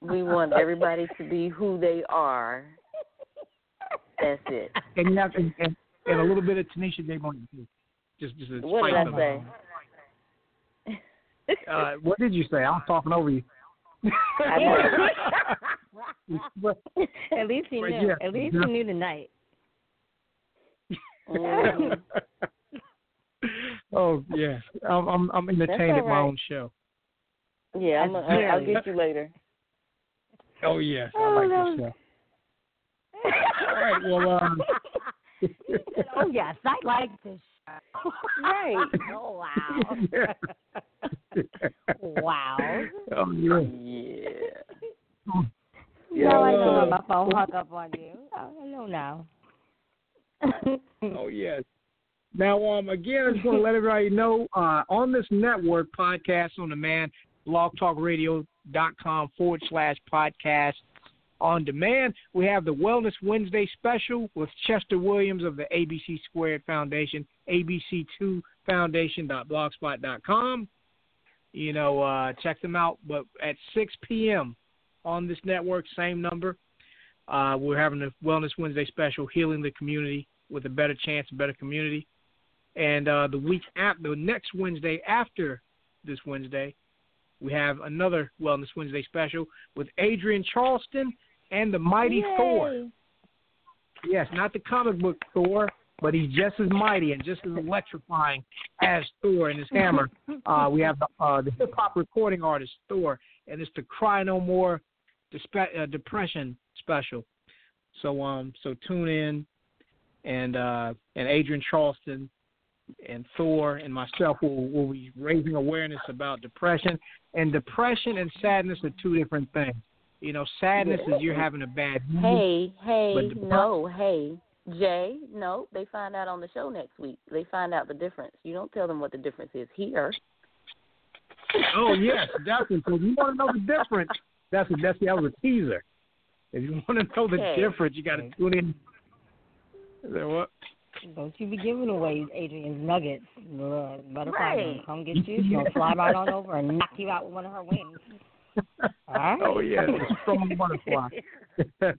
We want everybody to be who they are. That's it. and you have and, and, and a little bit of Tanisha J. Morgan too. Just just a What did I say? it. Uh, what did you say? I was talking over you. But- At least he knew. yeah, At least he knew tonight. Oh yeah, I'm I'm, I'm entertained all at my own show. Yeah, I'm. A, I'll, get you later. Oh yes, I Oh, like that this show. All right, well, um, oh yes, I like this show. Right. Oh wow. wow. oh yeah. Yeah. Now I know my phone hung up on you. Oh, I know now. Oh yes. Now, um, again, I just want to let everybody know uh, on this network, podcast on demand, blogtalkradio.com forward slash podcast on demand. We have the Wellness Wednesday special with Chester Williams of the ABC Squared Foundation, abc2foundation.blogspot.com. You know, uh, check them out. But at 6 p.m. on this network, same number, uh, we're having the Wellness Wednesday special, Healing the Community with a Better Chance, a Better Community. And uh, the week after, the next Wednesday after this Wednesday, we have another Wellness Wednesday special with Adrienne Charleston and the Mighty Thor. Yes, not the comic book Thor, but he's just as mighty and just as electrifying as Thor and his hammer. uh, we have the, uh, the hip hop recording artist Thor, and it's the Cry No More Dispe- uh, Depression special. So um, so tune in, and uh, and Adrienne Charleston and Thor and myself will will be raising awareness about depression. And depression and sadness are two different things. You know, sadness is you're having a bad mood. Hey, hey, But the- no, hey, Jay, no. They find out on the show next week. They find out the difference. You don't tell them what the difference is here. Oh yes, definitely. So if you want to know the difference, that's that's that was a teaser. If you want to know the Okay. difference, you got to tune in. Is that what? Don't you be giving away Adrienne's nuggets. Butterfly Right. come get you. She's gonna fly right on over and knock you out with one of her wings. Oh yeah, the strong butterfly.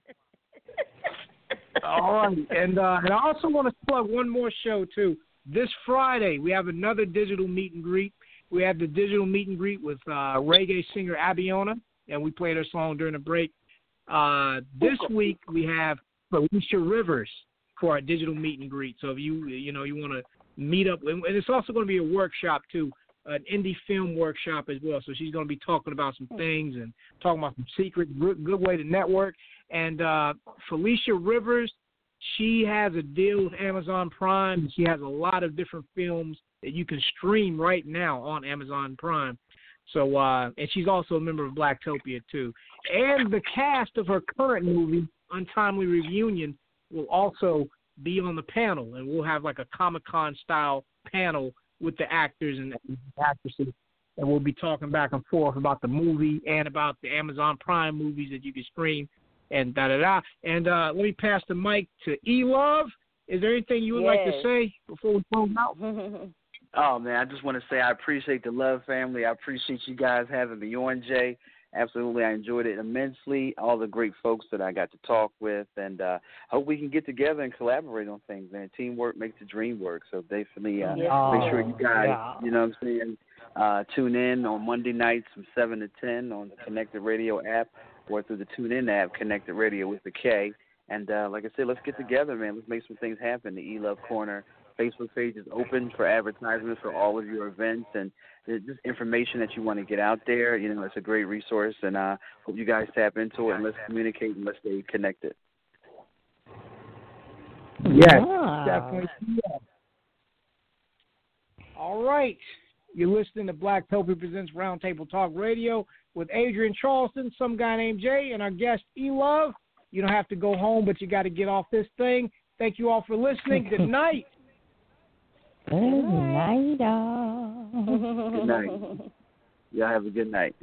All right, and uh, and I also want to plug one more show too. This Friday we have another digital meet and greet. We have the digital meet and greet with uh, reggae singer Abiona, and we played her song during the break. Uh, this week we have Felicia Rivers for our digital meet and greet. So if you you know you want to meet up, and it's also going to be a workshop too, an indie film workshop as well. So she's going to be talking about some things and talking about some secrets. Good, good way to network. And uh, Felicia Rivers, she has a deal with Amazon Prime. She has a lot of different films that you can stream right now on Amazon Prime. So, uh, and she's also a member of Blacktopia too. And the cast of her current movie, Untimely Reunion, will also be on the panel, and we'll have like a Comic Con style panel with the actors and the actresses, and we'll be talking back and forth about the movie and about the Amazon Prime movies that you can stream, and da da da. And uh, let me pass the mic to E Luv. Is there anything you would like to say before we close out? Oh man, I just want to say I appreciate the love family. I appreciate you guys having me on, Jay. Absolutely, I enjoyed it immensely. All the great folks that I got to talk with, and uh, hope we can get together and collaborate on things. And teamwork makes the dream work. So definitely, uh, Yeah. make sure you guys, Yeah. you know, what I'm saying, uh, tune in on Monday nights from seven to ten on the Konnected Radio app or through the TuneIn app, Konnected Radio with the K. And uh, like I said, let's get together, man. Let's make some things happen. The E Luv Corner Facebook page is open for advertisements for all of your events and there's just information that you want to get out there. You know, it's a great resource, and uh, hope you guys tap into it and let's communicate and let's stay connected. Yes, Ah. definitely. All right. You're listening to Blacktopia Presents Roundtable Talk Radio with Adrienne Charleston, some guy named Jay, and our guest E Luv. You don't have to go home, but you got to get off this thing. Thank you all for listening. Good night. Good night, all. Good night. Y'all have a good night.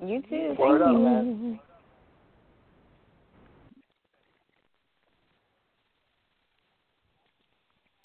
You too. Word Thank up, you. man.